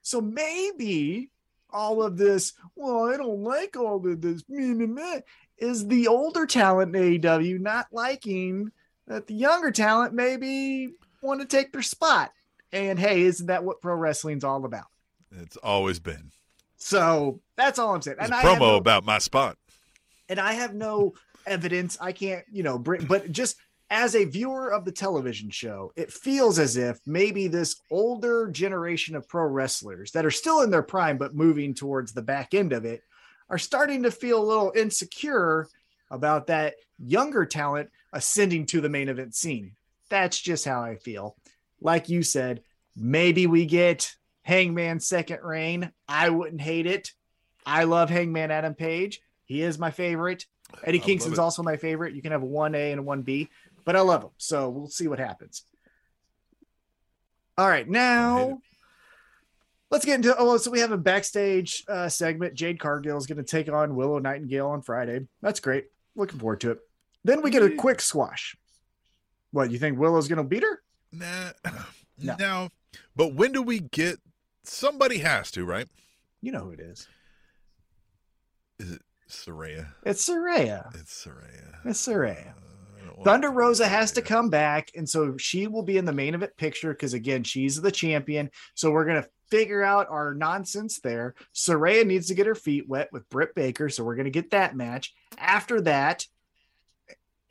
So maybe all of this well i don't like all of this meh, meh, meh, is the older talent in AEW not liking that the younger talent maybe want to take their spot and hey isn't that what pro wrestling's all about it's always been. So that's all I'm saying. and promo no, about my spot. And I have no evidence. I can't, you know, bring, but just as a viewer of the television show, it feels as if maybe this older generation of pro wrestlers that are still in their prime, but moving towards the back end of it, are starting to feel a little insecure about that younger talent ascending to the main event scene. That's just how I feel. Like you said, maybe we get Hangman second reign. I wouldn't hate it. I love Hangman Adam Page. He is my favorite. Eddie I Kingston's also my favorite. You can have a 1A and a 1B, but I love him. So we'll see what happens. All right, now let's get into oh so we have a backstage uh, segment. Jade Cargill is going to take on Willow Nightingale on Friday. That's great. Looking forward to it. Then we get a quick squash. What you think Willow's going to beat her? Nah, no. no. But when do we get Somebody has to, right? You know who it is. Is it Saraya? It's Saraya. It's Saraya. It's Saraya. Uh, Thunder Rosa has to come back, and so she will be in the main event picture because again, she's the champion. So we're gonna figure out our nonsense there. Saraya needs to get her feet wet with Britt Baker, so we're gonna get that match. After that,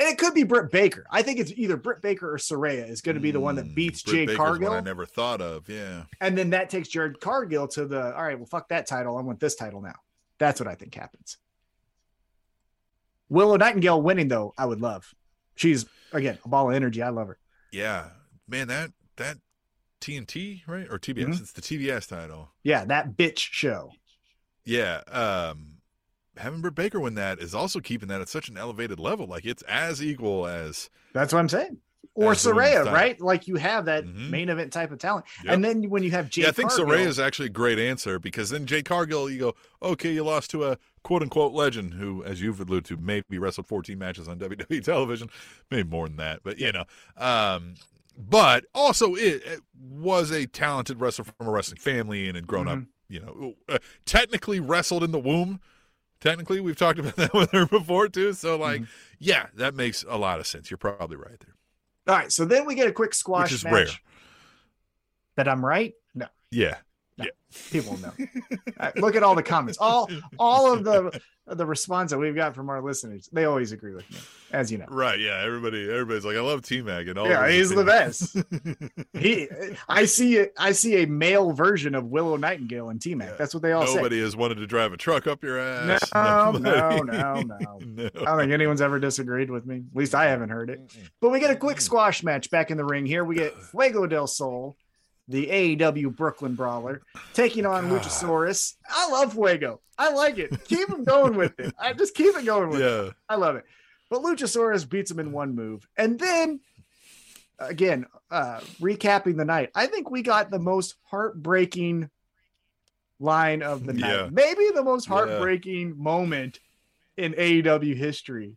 and it could be Britt Baker. I think it's either Britt Baker or Saraya is going to be the one that mm, beats Britt Jade Baker's Cargill. I never thought of, yeah. And then that takes Jade Cargill to the all right. Well, fuck that title. I want this title now. That's what I think happens. Willow Nightingale winning though, I would love. She's again a ball of energy. I love her. Yeah, man. That that TNT right or TBS? Mm-hmm. It's the TBS title. Yeah, that bitch show. Yeah. Um having Britt Baker win that is also keeping that at such an elevated level. Like it's as equal as that's what I'm saying. or Saraya, right? Like you have that Mhm. main event type of talent. Yep. And then when you have Jade yeah, I think Cargill, Saraya is actually a great answer because then Jade Cargill, you go, okay, you lost to a quote unquote legend who, as you've alluded to, maybe wrestled 14 matches on WWE television, maybe more than that, but you know. Um, but also, it, it was a talented wrestler from a wrestling family and had grown up, Mhm. you know, uh, technically wrestled in the womb. Technically, we've talked about that with her before too. So, like, Mhm. yeah, that makes a lot of sense. You're probably right there, All right, so then we get a quick squash which is match. rare. That I'm right? No, Yeah, Yeah. people know. Uh, Look at all the comments. All all of the the response that we've got from our listeners. They always agree with me, as you know. right. Yeah, everybody, everybody's like, I love T Mac and all. Yeah, he's the best. He, I see it. I see a male version of Willow Nightingale and T Mac. Yeah. That's what they all say. Nobody has wanted to drive a truck up your ass. No, no, no, no. No. I don't think anyone's ever disagreed with me. At least I haven't heard it. But we get a quick squash match back in the ring here. We get Fuego del Sol, the AEW Brooklyn Brawler, taking on God. Luchasaurus. I love Fuego. I like it. Keep him going with it. I just keep it going with it. Yeah. I love it. But Luchasaurus beats him in one move. And then again, uh recapping the night, I think we got the most heartbreaking line of the night. Yeah. Maybe the most Yeah. heartbreaking moment in AEW history.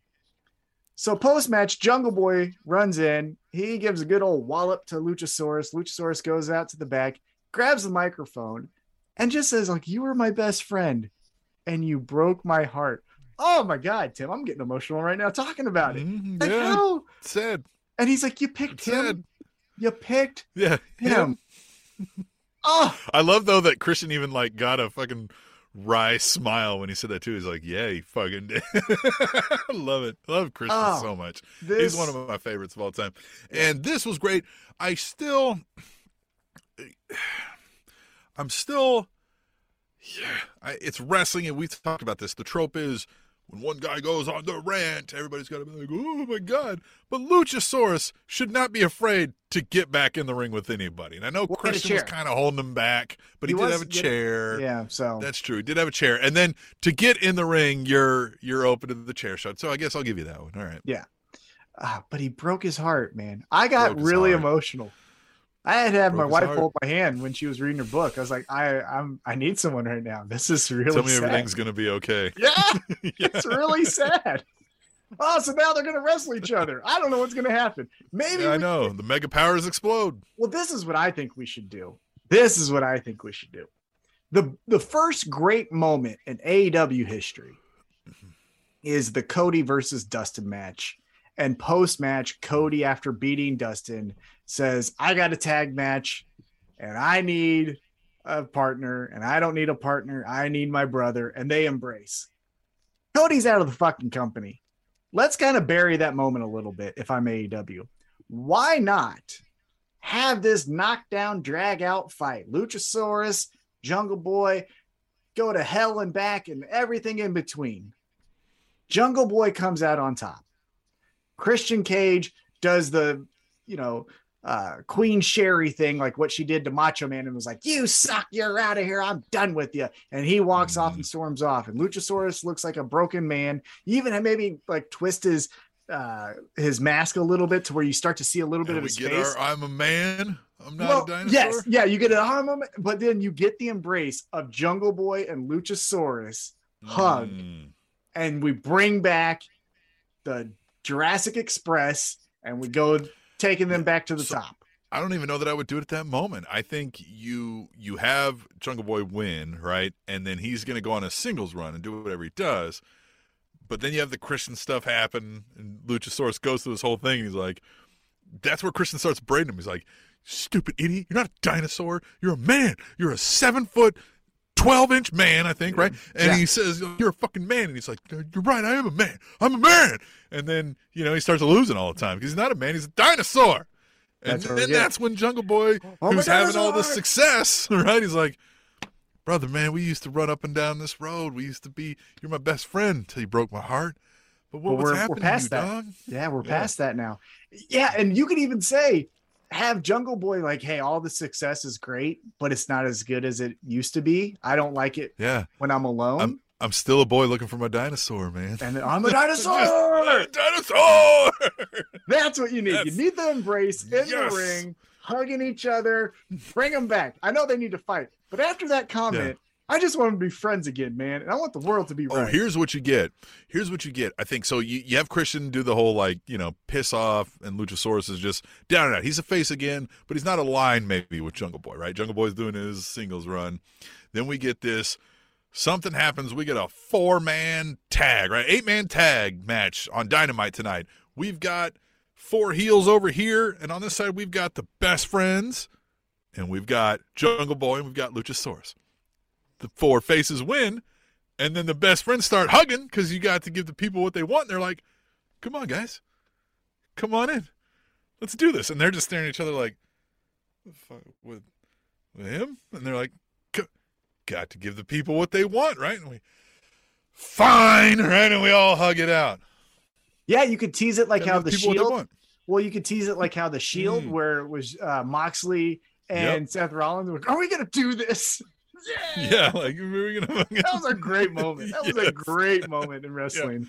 So post match, Jungle Boy runs in. He gives a good old wallop to Luchasaurus. Luchasaurus goes out to the back, grabs the microphone, and just says, "Like you were my best friend, and you broke my heart." Oh my god, Tim, I'm getting emotional right now talking about it. Mm-hmm, like, yeah. how? Sad. And he's like, "You picked It's him. sad. You picked Yeah. him." Oh, I love though that Christian even like got a fucking wry smile when he said that too. He's like, "Yeah, he fucking did." Love it. Love Christian Oh, so much. this He's one of my favorites of all time. And this was great. I still, I'm still, yeah. I, it's wrestling, and we've talked about this. The trope is when one guy goes on the rant, everybody's got to be like, "Oh my god!" But Luchasaurus should not be afraid to get back in the ring with anybody. And I know Well, Christian was kind of holding him back, but he, He did was have a chair. yeah. So That's true. He did have a chair, and then to get in the ring, you're you're open to the chair shot. So I guess I'll give you that one. All right. Ah, but he broke his heart, man. I got Broke really emotional. I had to have my Broke wife heart. hold my hand when she was reading her book. I was like, I, I'm, I need someone right now. This is really Tell me sad. everything's gonna be okay. Yeah, Yeah. it's really sad. Oh, so now they're gonna wrestle each other. I don't know what's gonna happen. Maybe Yeah, I know. The mega powers explode. Well, this is what I think we should do. This is what I think we should do. The the first great moment in AEW history mm-hmm. is the Cody versus Dustin match. And post match, Cody, after beating Dustin, says, I got a tag match and I need a partner, and I don't need a partner. I need my brother. And they embrace. Cody's out of the fucking company. Let's kind of bury that moment a little bit if I'm AEW. Why not have this knockdown, drag out fight? Luchasaurus, Jungle Boy, go to hell and back, and everything in between. Jungle Boy comes out on top. Christian Cage does the, you know, uh, Queen Sherri thing, like what she did to Macho Man, and was like, "You suck, you're out of here, I'm done with you." And he walks off and storms off. And Luchasaurus looks like a broken man. You even maybe like twist his uh his mask a little bit to where you start to see a little bit And of we his get face. our I'm a man. I'm not Well, a dinosaur. yes, yeah, you get an arm, but then you get the embrace of Jungle Boy and Luchasaurus, hug. Mm. and we bring back the Jurassic Express, and we go taking them back to the So- top. I don't even know that I would do it at that moment. I think you you have Jungle Boy win, right? And then he's going to go on a singles run and do whatever he does. But then you have the Christian stuff happen, and Luchasaurus goes through this whole thing. And he's like, that's where Christian starts braiding him. He's like, stupid idiot, you're not a dinosaur. You're a man. You're a seven foot, 12 inch man, I think, right? And Yeah. he says, oh, you're a fucking man. And he's like, you're right, I am a man. I'm a man. And then, you know, he starts losing all the time because he's not a man, he's a dinosaur. And That's then that's when Jungle Boy, Oh who's having all this success, right? He's like, brother, man, we used to run up and down this road. We used to be, you're my best friend until you broke my heart. But what But was we're- we're happening past you, that. dog? Yeah, we're Yeah. past that now. Yeah, and you could even say, have Jungle Boy like, hey, all the success is great, but it's not as good as it used to be. I don't like it Yeah. when I'm alone. I'm- I'm still a boy looking for my dinosaur, man. And I'm a dinosaur. dinosaur. That's what you need. That's- You need the embrace in Yes. the ring, hugging each other, bring them back. I know they need to fight, but after that comment, I just want them to be friends again, man. And I want the world to be Oh, right. here's what you get. Here's what you get. I think so. You, you have Christian do the whole like you know piss off, and Luchasaurus is just down and out. He's a face again, but he's not aligned maybe with Jungle Boy, right? Jungle Boy's doing his singles run. Then we get this. Something happens. We get a four man tag, right? Eight man tag match on Dynamite tonight. We've got four heels over here, and on this side we've got the best friends, and we've got Jungle Boy, and we've got Luchasaurus. The four faces win, and then the best friends start hugging because you got to give the people what they want. And they're like, "Come on, guys, come on in, let's do this." And they're just staring at each other like, "The fuck, "With, with him?" And they're like, "Got to give the people what they want, right?" And we, fine, right? And we all hug it out. yeah, you could tease it like Gotta how the people what they Shield. Well, you could tease it like how the Shield, Mm. where it was uh, Moxley and Seth Rollins. Were, Are we gonna do this? Yeah, like we're gonna. that was a great moment. That was a great moment in wrestling.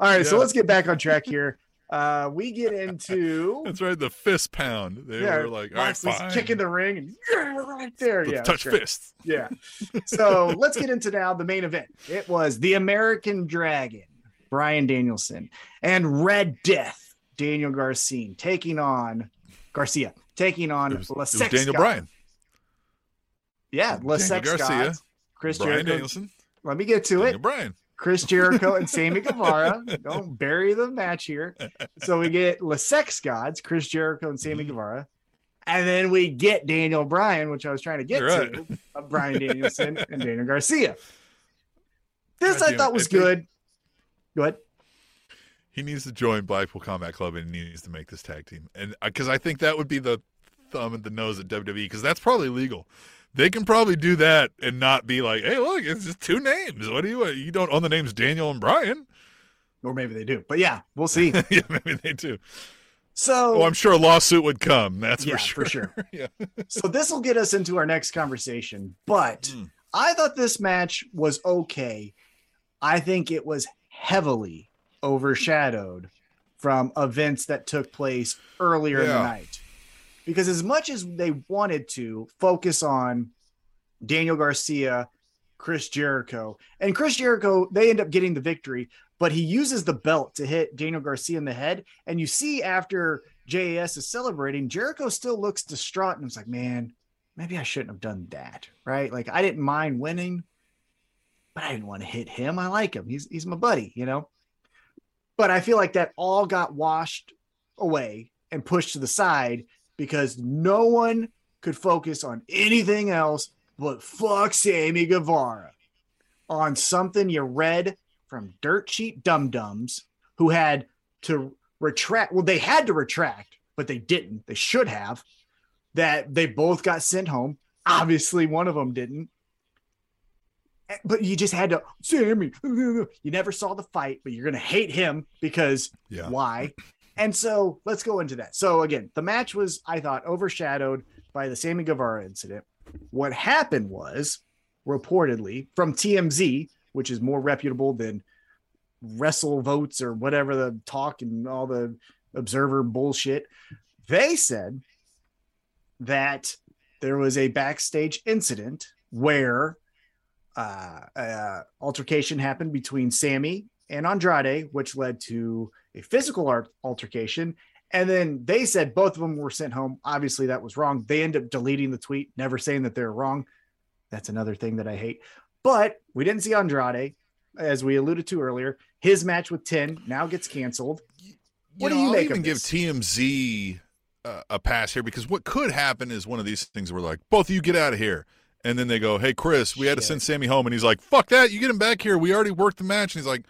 All right, so let's get back on track here. Uh, we get into That's right, the fist pound. They yeah, were like, "All right, fine." kicking the ring and yeah, right there. Yeah, touch fists. Yeah. So let's get into now the main event. It was the American Dragon, Bryan Danielson, and Red Death, Daniel Garcia, taking on Garcia, taking on It was, it was Daniel Bryan, Yeah, Lasek Garcia, Scott, Chris Brian Jericho. Danielson, Let me get to Daniel it. Brian. Chris Jericho and Sammy Guevara. Don't bury the match here. So we get Lasek gods, Chris Jericho and Sammy Mhm. Guevara. And then we get Daniel Bryan, which I was trying to get right. to, of Bryan Danielson and Daniel Garcia. This God I thought was good. Go ahead. He needs to join Blackpool Combat Club and he needs to make this tag team. And because I think that would be the thumb and the nose at WWE because that's probably legal. They can probably do that and not be like, "Hey, look, it's just two names. What do you? You don't own the names Daniel and Brian." Or maybe they do. But yeah, we'll see. yeah, maybe they do. So Oh, I'm sure a lawsuit would come. That's yeah, for sure. for sure. yeah. So this will get us into our next conversation. But Mm. I thought this match was okay. I think it was heavily overshadowed from events that took place earlier in the night. Because as much as they wanted to focus on Daniel Garcia, Chris Jericho, and Chris Jericho, they end up getting the victory, but he uses the belt to hit Daniel Garcia in the head. And you see after JAS is celebrating, Jericho still looks distraught and it's like, man, maybe I shouldn't have done that. Right. Like I didn't mind winning, but I didn't want to hit him. I like him. He's he's my buddy, you know. But I feel like that all got washed away and pushed to the side because no one could focus on anything else but fuck Sammy Guevara on something you read from dirt sheet dum dums who had to retract. Well, they had to retract, but they didn't. They should have. That they both got sent home. Obviously, one of them didn't. Eh, But you just had to, Sammy. You never saw the fight, but you're to hate him because Yeah. why. And so let's go into that. So again, the match was, I thought, overshadowed by the Sammy Guevara incident. What happened was reportedly from TMZ, which is more reputable than WrestleVotes or whatever the talk and all the observer bullshit. They said that there was a backstage incident where uh, uh, altercation happened between Sammy and Andrade, which led to a physical altercation. And then they said both of them were sent home. Obviously, that was wrong. They end up deleting the tweet, never saying that they're wrong. That's another thing that I hate. But we didn't see Andrade, as we alluded to earlier. His match with Ten now gets canceled. What do you I'll make even of give this? TMZ uh, a pass here because what could happen is one of these things where like both of you get out of here, and then they go, "Hey, Chris, we had to send Sammy home," and he's like, "Fuck that! You get him back here. We already worked the match." And he's like,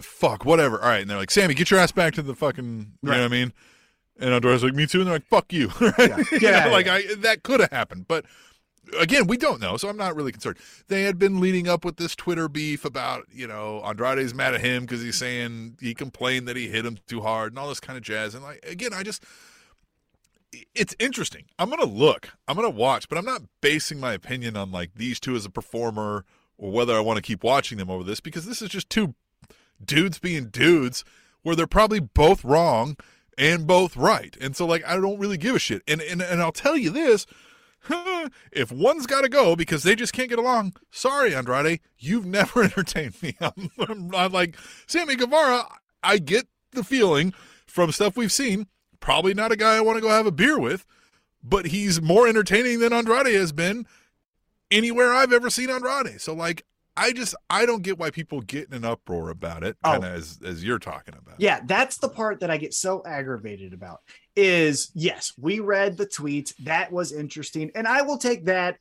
"Fuck, whatever." All right, and they're like, "Sammy, get your ass back to the fucking," you Right. know what I mean? And Andrade's like, "Me too," and they're like, "Fuck you." right? Yeah. You Yeah, know, like. I that could have happened, but again, we don't know, so I'm not really concerned. They had been leading up with this Twitter beef about, you know, Andrade's mad at him because he's saying he complained that he hit him too hard and all this kind of jazz. And like again, I just it's interesting. I'm gonna look, I'm gonna watch, but I'm not basing my opinion on like these two as a performer or whether I want to keep watching them over this because this is just two dudes being dudes where they're probably both wrong and both right. And so like I don't really give a shit. And and, and I'll tell you this, if one's got to go because they just can't get along, sorry Andrade, you've never entertained me. I'm, I'm, I'm like Sammy Guevara, I get the feeling from stuff we've seen, probably not a guy I want to go have a beer with, but he's more entertaining than Andrade has been anywhere I've ever seen Andrade. So like I just I don't get why people get in an uproar about it, kind of oh. as as you're talking about. Yeah, that's the part that I get so aggravated about. Is yes, we read the tweet that was interesting, and I will take that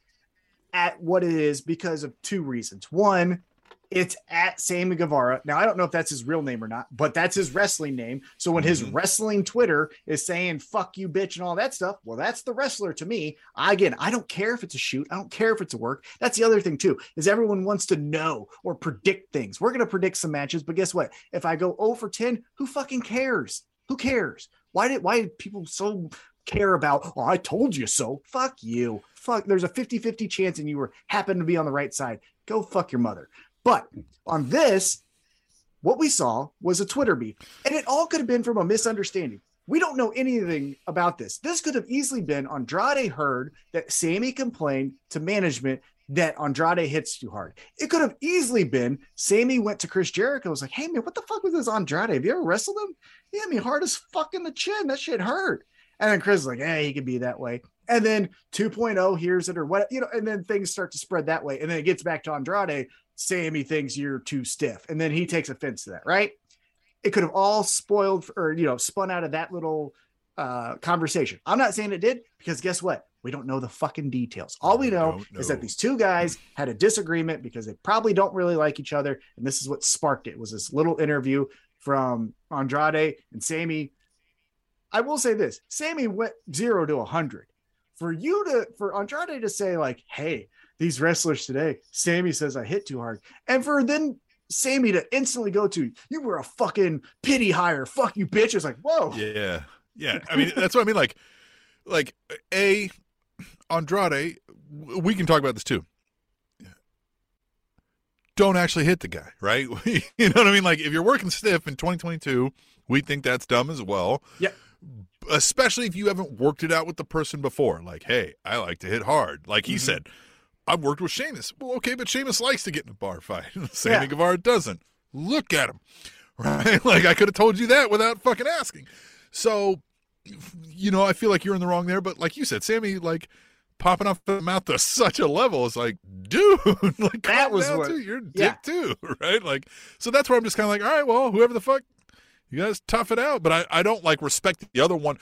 at what it is because of two reasons. One, it's at Sammy Guevara. Now, I don't know if that's his real name or not, but that's his wrestling name. So when his mm-hmm. wrestling Twitter is saying fuck you, bitch, and all that stuff, well, that's the wrestler to me. I, again, I don't care if it's a shoot. I don't care if it's a work. That's the other thing, too, is everyone wants to know or predict things. We're going to predict some matches, but guess what? If I go 0 for 10, who fucking cares? Who cares? Why did why did people so care about, oh, I told you so? Fuck you. Fuck, there's a 50 50 chance and you were happen to be on the right side. Go fuck your mother. But on this, what we saw was a Twitter beef, and it all could have been from a misunderstanding. We don't know anything about this. This could have easily been Andrade heard that Sammy complained to management that Andrade hits too hard. It could have easily been Sammy went to Chris Jericho, was like, hey man, what the fuck was this Andrade? Have you ever wrestled him? He hit me hard as fuck in the chin. That shit hurt. And then Chris is like, hey, he could be that way. And then 2.0 hears it or what, you know, and then things start to spread that way. And then it gets back to Andrade. Sammy thinks you're too stiff. And then he takes offense to that, right? It could have all spoiled or, you know, spun out of that little uh, conversation. I'm not saying it did because guess what? We don't know the fucking details. All we know, know, is that these two guys had a disagreement because they probably don't really like each other. And this is what sparked it was this little interview from Andrade and Sammy. I will say this Sammy went zero to a hundred. For you to, for Andrade to say, like, hey, these wrestlers today. Sammy says I hit too hard. And for then Sammy to instantly go to, you were a fucking pity hire. Fuck you, bitch. It's like, whoa. Yeah. Yeah. I mean, that's what I mean. Like, like a Andrade, we can talk about this too. Don't actually hit the guy, right? you know what I mean? Like, if you're working stiff in 2022, we think that's dumb as well. Yeah. Especially if you haven't worked it out with the person before. Like, hey, I like to hit hard. Like he mm-hmm. said, I've worked with Sheamus. Well, okay, but Sheamus likes to get in a bar fight. Sammy yeah. Guevara doesn't. Look at him. Right? Like I could have told you that without fucking asking. So, you know, I feel like you're in the wrong there. But like you said, Sammy, like popping off the mouth to such a level is like, dude, like that was what, too. You're a dick yeah. too, right? Like, so that's where I'm just kind of like, all right, well, whoever the fuck, you guys tough it out. But I, I don't like respect the other one.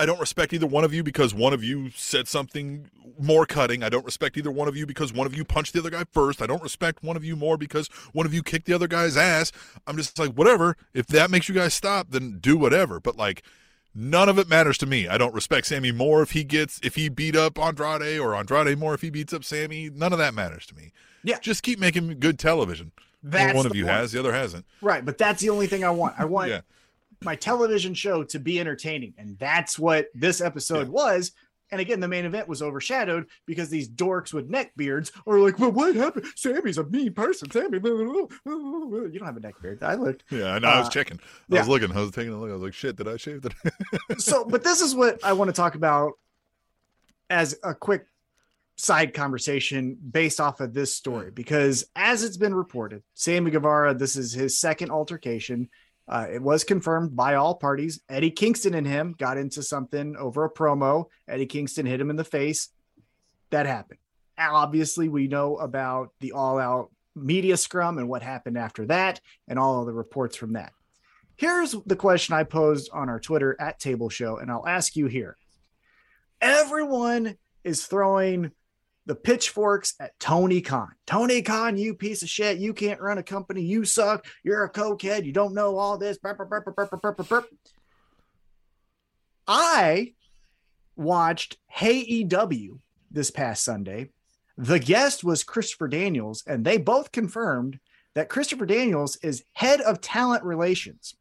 I don't respect either one of you because one of you said something more cutting. I don't respect either one of you because one of you punched the other guy first. I don't respect one of you more because one of you kicked the other guy's ass. I'm just like, whatever. If that makes you guys stop, then do whatever. But like, none of it matters to me. I don't respect Sammy more if he gets if he beat up Andrade or Andrade more if he beats up Sammy. None of that matters to me. Yeah, just keep making good television. That's one of you point. has, the other hasn't. Right, but that's the only thing I want. I want yeah my television show to be entertaining. And that's what this episode yeah. was. And again, the main event was overshadowed because these dorks with neck beards are like, well, what happened? Sammy's a mean person. Sammy, you don't have a neck beard. I looked. Yeah, I know. Uh, I was checking. I yeah. was looking. I was taking a look. I was like, shit, did I shave that? so, but this is what I want to talk about as a quick side conversation based off of this story because as it's been reported, Sammy Guevara, this is his second altercation. Uh, it was confirmed by all parties. Eddie Kingston and him got into something over a promo. Eddie Kingston hit him in the face. That happened. Obviously, we know about the all out media scrum and what happened after that and all of the reports from that. Here's the question I posed on our Twitter at Table Show, and I'll ask you here. Everyone is throwing the pitchforks at Tony Khan. Tony Khan, you piece of shit. You can't run a company. You suck. You're a cokehead. You don't know all this. I watched Hey EW this past Sunday. The guest was Christopher Daniels, and they both confirmed that Christopher Daniels is head of talent relations.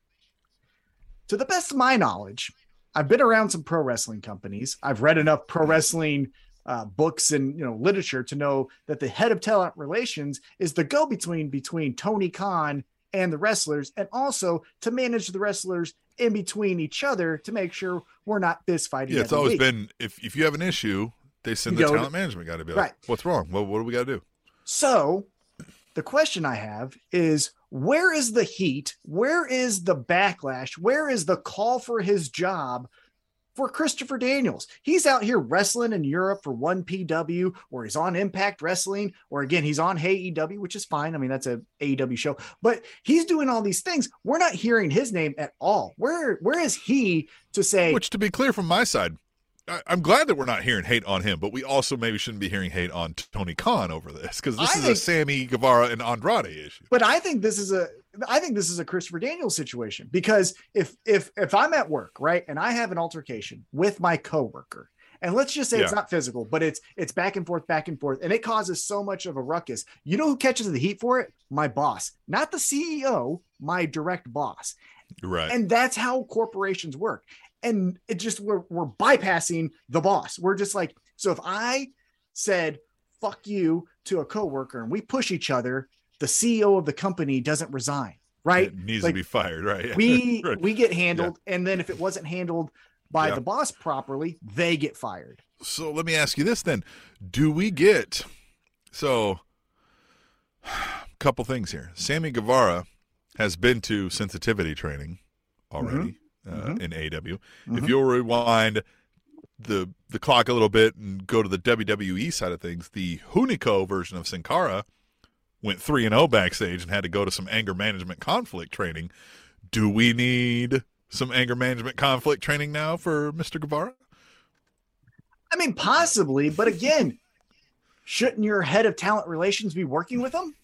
To the best of my knowledge, I've been around some pro wrestling companies. I've read enough pro wrestling uh, books and you know literature to know that the head of talent relations is the go-between between Tony Khan and the wrestlers, and also to manage the wrestlers in between each other to make sure we're not fist fighting. Yeah, it's always week. been if if you have an issue, they send You the to- talent management guy to be like, Right. "What's wrong? Well, what do we got to do?" So the question I have is where is the heat? Where is the backlash? Where is the call for his job for Christopher Daniels? He's out here wrestling in Europe for 1PW, or he's on Impact Wrestling, or again, he's on Hey EW, which is fine. I mean, that's a AEW show, but he's doing all these things. We're not hearing his name at all. Where where is he to say Which, to be clear from my side, I, I'm glad that we're not hearing hate on him, but we also maybe shouldn't be hearing hate on Tony Khan over this because this I is a think- Sammy Guevara and Andrade issue. but I think this is a I think this is a Christopher Daniels situation because if if if I'm at work, right, and I have an altercation with my coworker, and let's just say it's not physical, but it's it's back and forth, back and forth, and it causes so much of a ruckus. You know who catches the heat for it? My boss, not the CEO, my direct boss. Right. And that's how corporations work. And it just we're we're bypassing the boss. We're just like, so if I said fuck you to a coworker and we push each other, the CEO of the company doesn't resign, right? It needs Like, to be fired. Right. We Right. we get handled, and then if it wasn't handled by Yeah. the boss properly, they get fired. So let me ask you this then: Do we get so? Couple things here. Sammy Guevara has been to sensitivity training already uh, Mhm. in AW. Mhm. If you'll rewind the the clock a little bit and go to the WWE side of things, the Hunico version of Sin Cara went three and zero backstage and had to go to some anger management conflict training. Do we need some anger management conflict training now for Mr. Guevara? I mean, possibly, but again, shouldn't your head of talent relations be working with them?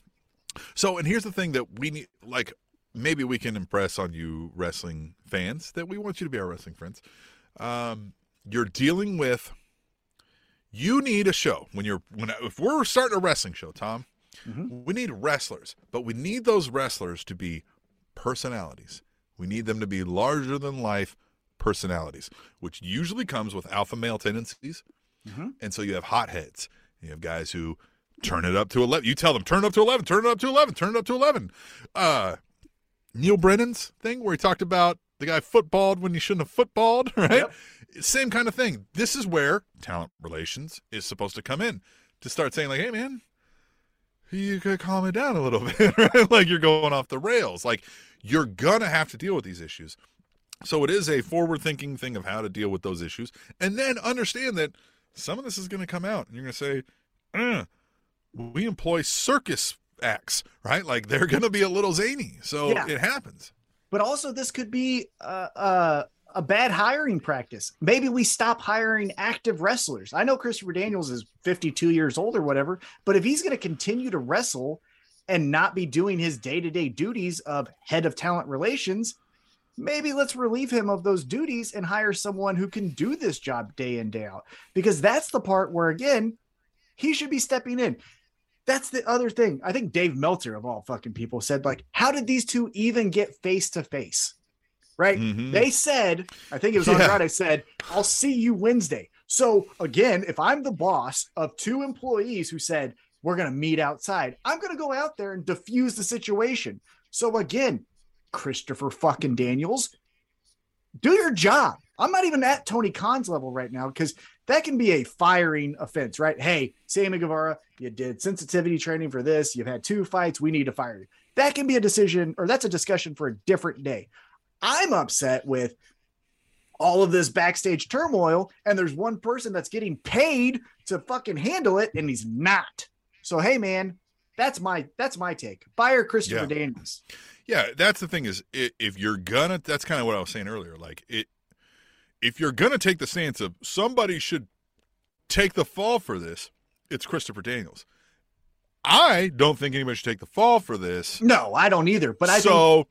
So, and here's the thing that we need, like, maybe we can impress on you wrestling fans that we want you to be our wrestling friends. Um, you're dealing with, you need a show when you're, when, if we're starting a wrestling show, Tom, Mhm. we need wrestlers, but we need those wrestlers to be personalities. We need them to be larger than life personalities, which usually comes with alpha male tendencies. Mhm. And so you have hotheads. You have guys who turn it up to 11. You tell them, turn it up to 11, turn it up to 11, turn it up to 11. Uh, Neal Brennan's thing where he talked about the guy footballed when he shouldn't have footballed, right? Same kind of thing. This is where talent relations is supposed to come in to start saying, like, hey, man, you could calm it down a little bit, right? like you're going off the rails. Like you're going to have to deal with these issues. So it is a forward thinking thing of how to deal with those issues. And then understand that some of this is going to come out and you're going to say, uh, we employ circus acts, right? Like they're going to be a little zany. So Yeah. it happens. but also this could be uh, uh, a bad hiring practice. Maybe we stop hiring active wrestlers. I know Christopher Daniels is 52 years old or whatever, but if he's going to continue to wrestle and not be doing his day to day duties of head of talent relations, maybe let's relieve him of those duties and hire someone who can do this job day in, day out. Because that's the part where, again, he should be stepping in. That's the other thing. I think Dave Meltzer, of all fucking people, said, like, how did these two even get face to face? Right? Mhm. They said, I think it was Yeah. Andrade said, I'll see you Wednesday. So again, if I'm the boss of two employees who said, we're going to meet outside, I'm going to go out there and diffuse the situation. So again, Christopher fucking Daniels, do your job. I'm not even at Tony Khan's level right now because that can be a firing offense, right? Hey, Sammy Guevara, you did sensitivity training for this. You've had two fights. We need to fire you. That can be a decision or that's a discussion for a different day. I'm upset with all of this backstage turmoil, and there's one person that's getting paid to fucking handle it, and he's not. So hey, man, that's my that's my take. Fire Christopher Yeah. Daniels. Yeah, that's the thing is if you're gonna that's kind of what I was saying earlier. Like it if you're gonna take the stance of somebody should take the fall for this, it's Christopher Daniels. I don't think anybody should take the fall for this. No, I don't either. But I think so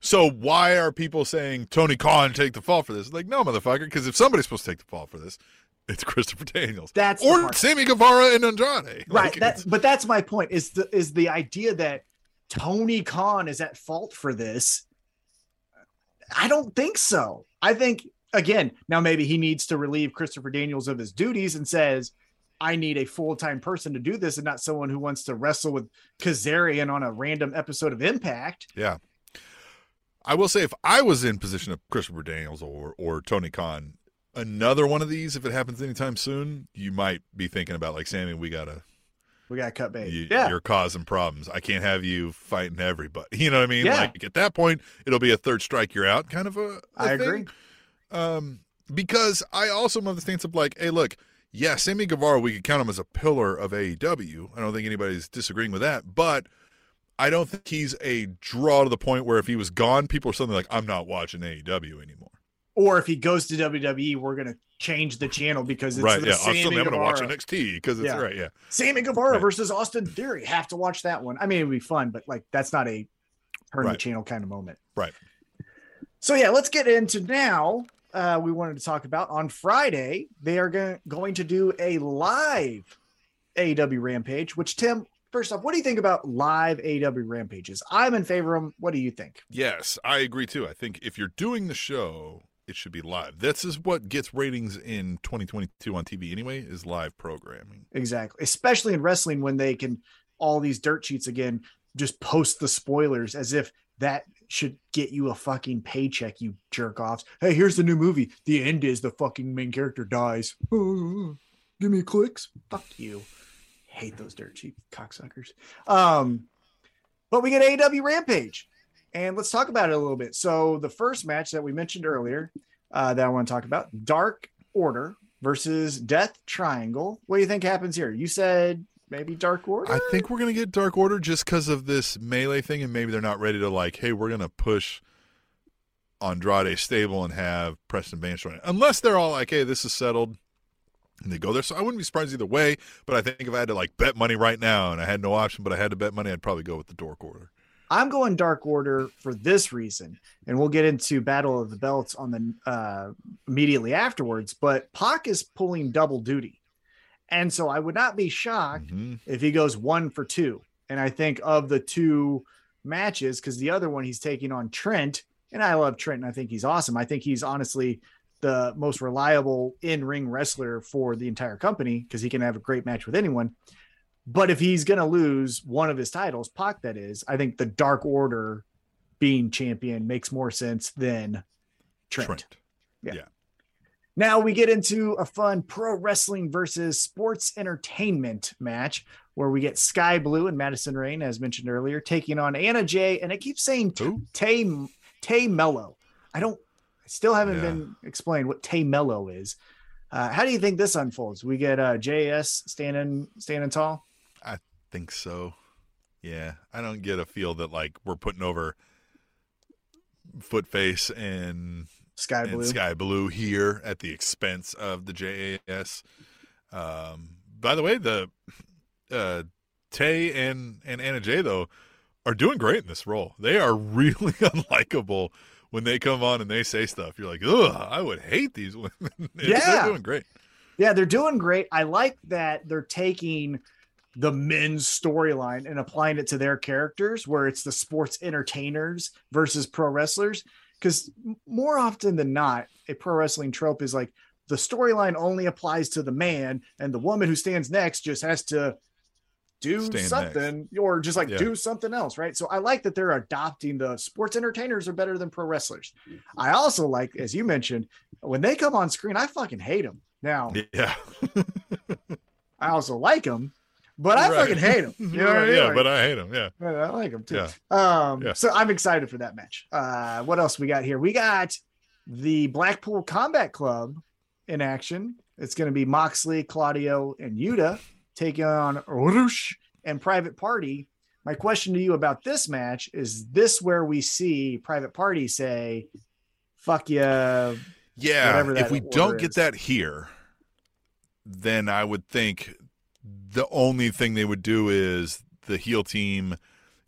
so why are people saying Tony Khan take the fall for this? Like, no, motherfucker, because if somebody's supposed to take the fall for this, it's Christopher Daniels. that's or. Sammy Guevara and Andrade. right. Like, That's but that's my point. Is the is the idea that Tony Khan is at fault for this? I don't think so. I think again now maybe he needs to relieve Christopher Daniels of his duties and says, I need a full time person to do this and not someone who wants to wrestle with Kazarian on a random episode of Impact. Yeah. I will say, if I was in position of Christopher Daniels or or Tony Khan, another one of these, if it happens anytime soon, you might be thinking about like Sammy. We gotta, We got to cut bait. you, yeah. you're causing problems. I can't have you fighting everybody. You know what I mean? Yeah. Like at that point, it'll be a third strike, you're out, kind of a. a I thing. agree. Um, because I also am of the stance of like, hey, look, yeah, Sammy Guevara, we could count him as a pillar of AEW. I don't think anybody's disagreeing with that, but I don't think he's a draw to the point where if he was gone, people are suddenly like, I'm not watching AEW anymore. Or if he goes to WWE, we're going to change the channel because it's right? Yeah, Sammy I'm, to watch. NXT because it's Yeah. right. Yeah, Sammy Guevara Right. versus Austin Theory. Have to watch that one. I mean, it'd be fun, but like that's not a turn the channel kind of moment. Right. So yeah, let's get into now. Uh, we wanted to talk about on Friday. They are going going to do a live AEW Rampage. Which Tim, first off, what do you think about live AW Rampages? I'm in favor of them. What do you think? yes, I agree too. I think if you're doing the show, it should be live. This is what gets ratings in 2022 on TV anyway. Is live programming. Exactly, especially in wrestling when they can all these dirt sheets again just post the spoilers as if that should get you a fucking paycheck, you jerk offs. Hey, here's the new movie. The end is the fucking main character dies. give me clicks. Fuck you. Hate those dirt cheap cocksuckers. Um, but we get AEW Rampage, and let's talk about it a little bit. So the first match that we mentioned earlier, uh, that I want to talk about, Dark Order versus Death Triangle. What do you think happens here? You said maybe Dark Order. I think we're gonna get Dark Order just because of this melee thing, and maybe they're not ready to like, hey, we're gonna push Andrade stable and have Preston it, unless they're all like, hey, this is settled, and they go there. So I wouldn't be surprised either way. But I think if I had to like bet money right now and I had no option, but I had to bet money, I'd probably go with the Dark Order. I'm going Dark Order for this reason, and we'll get into Battle of the Belts on the uh, immediately afterwards. But Pac is pulling double duty, and so I would not be shocked Mhm. if he goes one for two. And I think of the two matches, because the other one he's taking on Trent, and I love Trent, and I think he's awesome. I think he's honestly the most reliable in ring wrestler for the entire company because he can have a great match with anyone. But if he's going to lose one of his titles, Pac, that is, I think the Dark Order being champion makes more sense than Trent. Trent. Now we get into a fun pro wrestling versus sports entertainment match where we get Skye Blue and Madison Rayne, as mentioned earlier, taking on Anna Jay, and it keeps saying Tay Tay Melo. I don't, I still haven't Yeah. been explained what Tay Melo is. Uh, how do you think this unfolds? We get uh, JS standing standing tall. I think so. Yeah, I don't get a feel that like we're putting over Footface and Skye Blue. and Skye Blue here at the expense of the JAS. Um, by the way, the uh, Tay and and Anna Jay though are doing great in this role. They are really unlikable when they come on and they say stuff. You're like, ugh, I would hate these women. Yeah. they're doing great. Yeah, they're doing great. I like that they're taking the men's storyline and applying it to their characters, where it's the sports entertainers versus pro wrestlers. Because more often than not, a pro wrestling trope is like the storyline only applies to the man, and the woman who stands next just has to do Stand something or just like Yeah. do something else, right? So I like that they're adopting the sports entertainers are better than pro wrestlers. I also like, as you mentioned, when they come on screen, I fucking hate them. Now, Yeah, I also like them, but I Right. fucking hate them. You know what I mean? yeah, Like, but I hate them. Yeah, I like them too. Yeah. Um, Yeah. so I'm excited for that match. Uh, what else we got here? We got the Blackpool Combat Club in action. It's going to be Moxley, Claudio, and Yuta taking on Rush and Private Party. My question to you about this match is: This where we see Private Party say, "Fuck yeah"? yeah. If we don't get that here, then I would think the only thing they would do is the heel team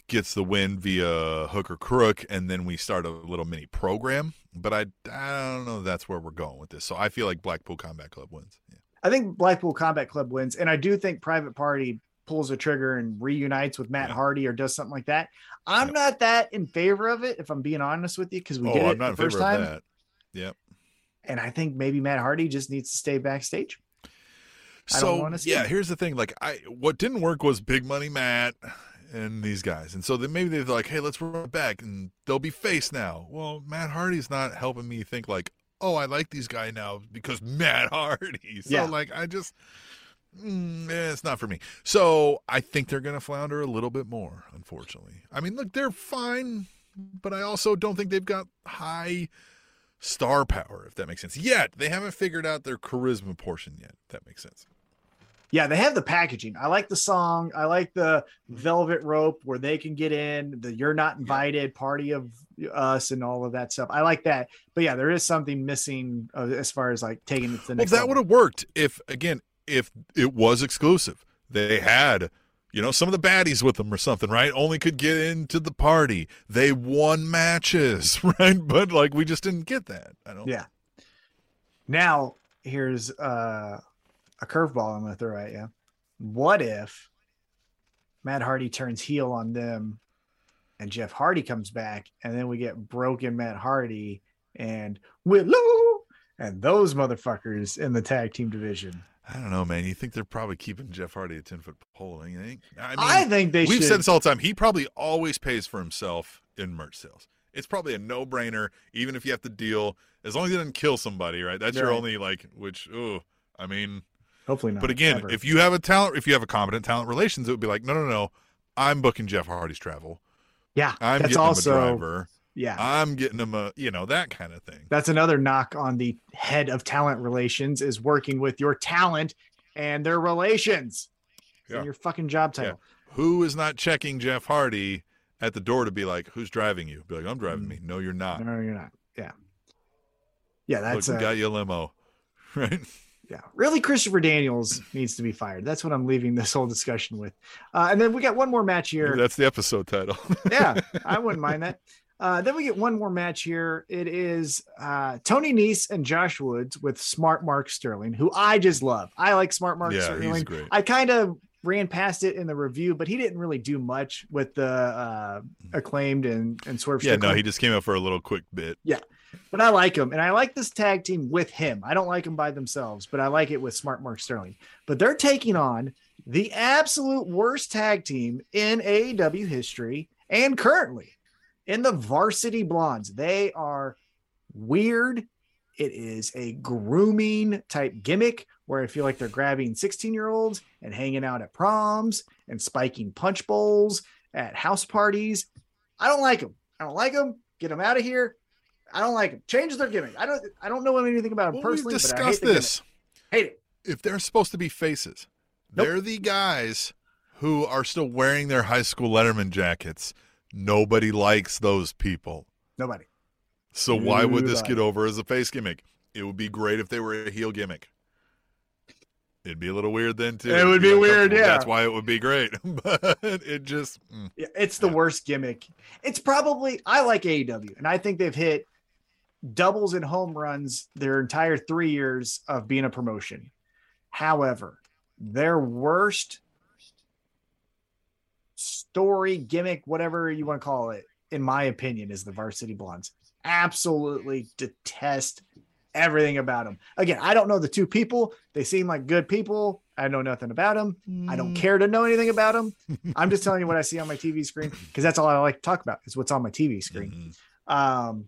gets the win via hook or crook, and then we start a little mini program. But I, I don't know. That's where we're going with this. So I feel like Blackpool Combat Club wins. Yeah. I think Blackpool Combat Club wins, and I do think Private Party pulls a trigger and reunites with Matt Yeah. Hardy or does something like that. I'm Yep. not that in favor of it, if I'm being honest with you, because we oh, did it I'm not the in favor first of time, that. Yep. and I think maybe Matt Hardy just needs to stay backstage. I So don't want to see. yeah, it. here's the thing. Like I, what didn't work was Big Money Matt and these guys, and so then maybe they're like, hey, let's run it back, and they'll be face now. Well, Matt Hardy's not helping me think like, oh, I like these guys now because Matt Hardy. So Yeah. like, I just. Mm, eh, it's not for me. So I think they're going to flounder a little bit more, unfortunately. I mean, look, they're fine, but I also don't think they've got high star power, if that makes sense. Yet they haven't figured out their charisma portion yet. If that makes sense. Yeah, they have the packaging. I like the song. I like the velvet rope where they can get in, the you're not invited party of us and all of that stuff. I like that. But yeah, there is something missing uh, as far as like taking it to the next Well, that would have worked if, again, if it was exclusive. They had, you know, some of the baddies with them or something, right? Only could get into the party. They won matches, right? But like, we just didn't get that. I don't. Yeah. Now, here's uh, a curveball I'm going to throw at you. What if Matt Hardy turns heel on them and Jeff Hardy comes back and then we get broken Matt Hardy and Willow and those motherfuckers in the tag team division? I don't know, man. You think they're probably keeping Jeff Hardy a ten foot pole? Think? Eh? I mean, I think they we've should. said this all the time. He probably always pays for himself in merch sales. It's probably a no brainer, even if you have to deal. As long as he doesn't kill somebody, right? That's your only like. Which, oh, I mean, Hopefully not. but again, if you have a talent, if you have a competent talent relations, it would be like, no, no, no. I'm booking Jeff Hardy's travel. yeah, I'm that's getting also him a driver. yeah. I'm getting him a, you know, that kind of thing. That's another knock on the head of talent relations is working with your talent and their relations. Yeah. your fucking job title. Who is not checking Jeff Hardy at the door to be like, who's driving you? Be like, I'm driving Mm. me. No, you're not. No, you're not. Yeah. Yeah, that's we uh, got you a limo, right? Yeah. Really, Christopher Daniels needs to be fired. That's what I'm leaving this whole discussion with. Uh, and then we got one more match here. That's the episode title. yeah, I wouldn't mind that. Uh, then we get one more match here. It is uh, Tony Nese and Josh Woods with Smart Mark Sterling, who I just love. I like Smart Mark yeah, Sterling. he's great. I kind of ran past it in the review, but he didn't really do much with the uh, acclaimed and and Swerve. Yeah, no, he just came out for a little quick bit. But I like him, and I like this tag team with him. I don't like them by themselves, but I like it with Smart Mark Sterling. But they're taking on the absolute worst tag team in AEW history and currently in the Varsity Blondes. They are weird. It is a grooming type gimmick where I feel like they're grabbing 16 year olds and hanging out at proms and spiking punch bowls at house parties. I don't like them. I don't like them. Get them out of here. I don't like them. Change their gimmick. I don't. I don't know anything about them Well, we've personally, but I hate discussed this. gimmick. Hate it. If they're supposed to be faces, Nope. they're the guys who are still wearing their high school Letterman jackets. Nobody likes those people. Nobody. So why would this get over as a face gimmick? It would be great if they were a heel gimmick. It'd be a little weird then too. It would It'd be weird, yeah. That's why it would be great. but it just mm. Yeah, it's the Yeah. worst gimmick. It's probably I like AEW, and I think they've hit doubles and home runs their entire three years of being a promotion. However, their worst story gimmick, whatever you want to call it, in my opinion, is the Varsity Blondes. Absolutely detest everything about them. Again, I don't know the two people. They seem like good people. I know nothing about them. I don't care to know anything about them. I'm just telling you what I see on my TV screen because that's all I like to talk about is what's on my TV screen. Mhm. Um,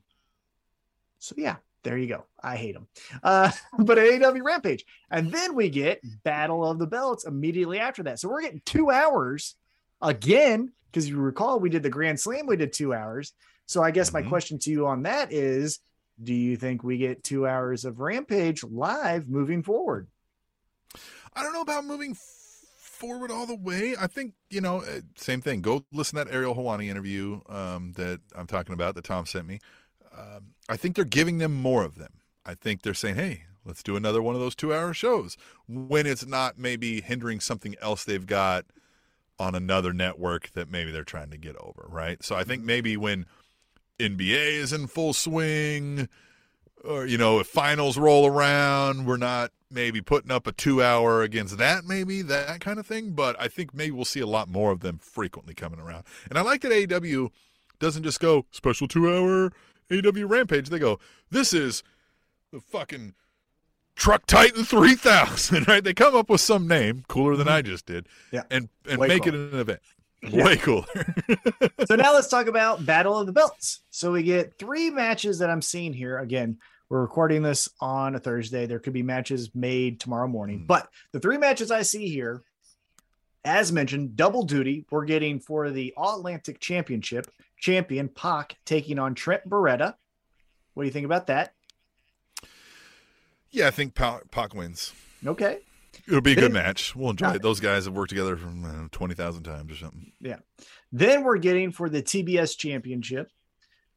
so yeah, there you go. I hate them. Uh, but AEW Rampage, and then we get Battle of the Belts immediately after that. So we're getting two hours again because you recall we did the Grand Slam. We did two hours. So I guess my Mhm. question to you on that is, do you think we get two hours of Rampage live moving forward? I don't know about moving forward all the way. I think you know, uh, same thing. Go listen to that Ariel Helwani interview um, that I'm talking about that Tom sent me. Um, I think they're giving them more of them. I think they're saying, "Hey, let's do another one of those two-hour shows." When it's not maybe hindering something else they've got on another network that maybe they're trying to get over, right? So I think mm-hmm. maybe when NBA is in full swing, or you know, if finals roll around, we're not maybe putting up a two hour against that, maybe that kind of thing. But I think maybe we'll see a lot more of them frequently coming around. And I like that AEW doesn't just go special two hour AEW Rampage. They go, this is the fucking Truck Titan 3000, right? They come up with some name cooler than I just did, Yeah. and and Way make cooler. it an event. Yeah. Way cooler. so now let's talk about Battle of the Belts. So we get three matches that I'm seeing here. Again, we're recording this on a Thursday. There could be matches made tomorrow morning, Mhm. but the three matches I see here, as mentioned, double duty. We're getting for the All Atlantic Championship champion Pac taking on Trent Beretta. What do you think about that? yeah, I think Pac, Pac wins. Okay. It'll be a good match. We'll enjoy it. Those guys have worked together from uh, twenty thousand times or something. Yeah. Then we're getting for the TBS Championship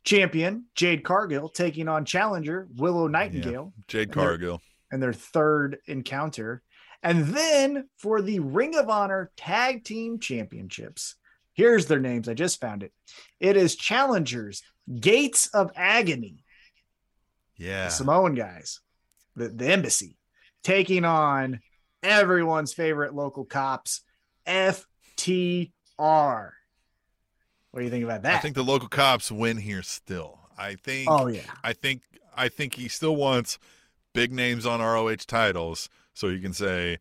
champion Jade Cargill taking on challenger Willow Nightingale. Jade And they're- Cargill. and their third encounter. And then for the Ring of Honor Tag Team Championships, here's their names. I just found it. It is challengers Gates of Agony, Yeah. the Samoan guys, the, the embassy, taking on everyone's favorite local cops, FTR. What do you think about that? I think the local cops win here still. I think oh, yeah. I think I think he still wants big names on ROH titles so you can say,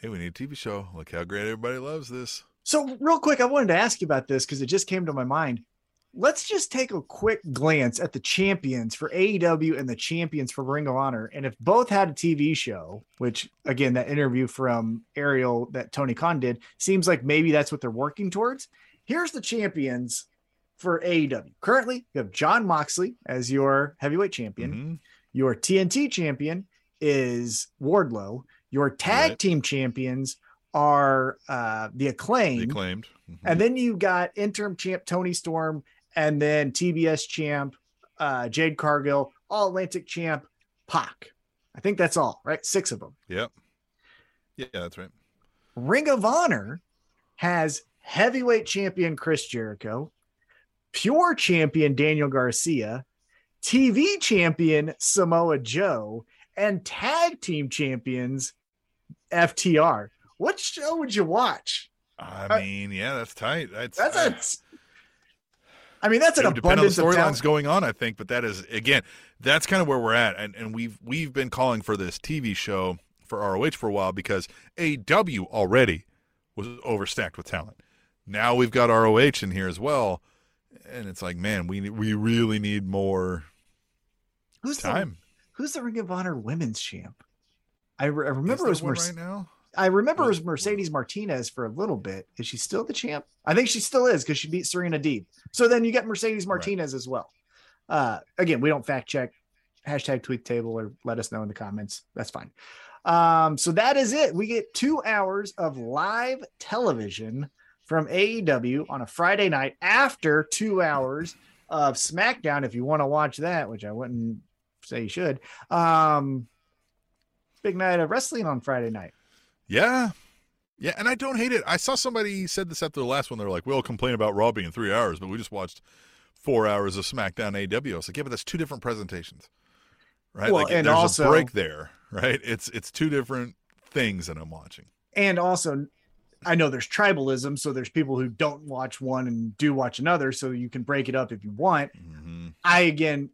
"Hey, we need a TV show. Look how great everybody loves this." So, real quick, I wanted to ask you about this because it just came to my mind. Let's just take a quick glance at the champions for AEW and the champions for Ring of Honor. And if both had a TV show, which again, that interview from Ariel that Tony Khan did seems like maybe that's what they're working towards. Here's the champions for AEW. Currently, you have Jon Moxley as your heavyweight champion. Mhm. Your TNT champion is Wardlow. Your tag Right. team champions are uh, the acclaim. The acclaimed. Mhm. And then you got interim champ Toni Storm, and then TBS champ uh, Jade Cargill, All Atlantic champ Pac. I think that's all, right? Six of them. Yep. Yeah, that's right. Ring of Honor has heavyweight champion Chris Jericho, pure champion Daniel Garcia, TV champion Samoa Joe, and tag team champions FTR. What show would you watch? I Uh, mean, yeah, that's tight. That's That's uh, a. I mean, that's an depend on the abundance of storylines going on. I think, but that is again, that's kind of where we're at, and and we've we've been calling for this TV show for ROH for a while because AW already was overstacked with talent. Now we've got ROH in here as well, and it's like, man, we we really need more Who's the. Who's the Ring of Honor Women's Champ? I, re- I remember it was one Merce- right now. I remember it was Mercedes Martinez for a little bit. Is she still the champ? I think she still is because she beat Serena Deeb. So then you get Mercedes Right. Martinez as well. Uh, again, we don't fact check. Hashtag tweet table or let us know in the comments. That's fine. Um, so that is it. We get two hours of live television from AEW on a Friday night after two hours of SmackDown. If you want to watch that, which I wouldn't say you should. Um, big night of wrestling on Friday night. Yeah. Yeah, and I don't hate it. I saw somebody said this after the last one. They're like, "We'll complain about Raw being three hours, but we just watched four hours of SmackDown AW." I was like, "Yeah, but that's two different presentations, right? Well, like, and there's also- a break there, right? It's it's two different things that I'm watching. and also i know there's tribalism so there's people who don't watch one and do watch another so you can break it up if you want hmm i again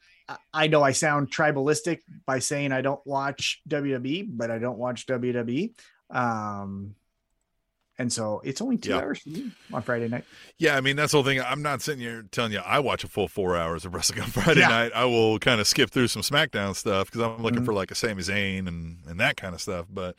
i know i sound tribalistic by saying i don't watch wwe but i don't watch wwe um and so it's only two Yeah. hours on friday night Yeah, I mean that's the whole thing. I'm not sitting here telling you I watch a full four hours of wrestling on Friday Yeah. night. I will kind of skip through some SmackDown stuff because I'm looking Mhm. for like a Sami Zayn and and that kind of stuff. But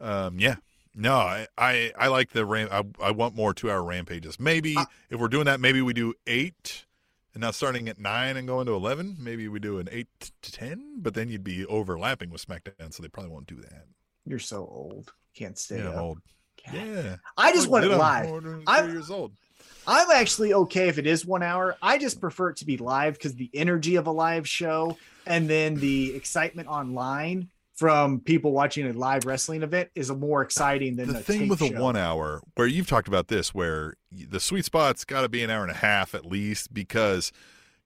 um, yeah, no, I, I I like the ram. I I want more two hour rampages. Maybe Uh, if we're doing that, maybe we do eight. And now starting at nine and going to eleven. Maybe we do an eight to ten, but then you'd be overlapping with SmackDown, so they probably won't do that. you're so old can't stay Yeah, old. God. Yeah, i just want it live I'm years old. I'm actually okay if it is one hour. I just prefer it to be live because the energy of a live show and then the excitement online from people watching a live wrestling event is a more exciting than the thing with a one hour where you've talked about this where the sweet spot's got to be an hour and a half at least because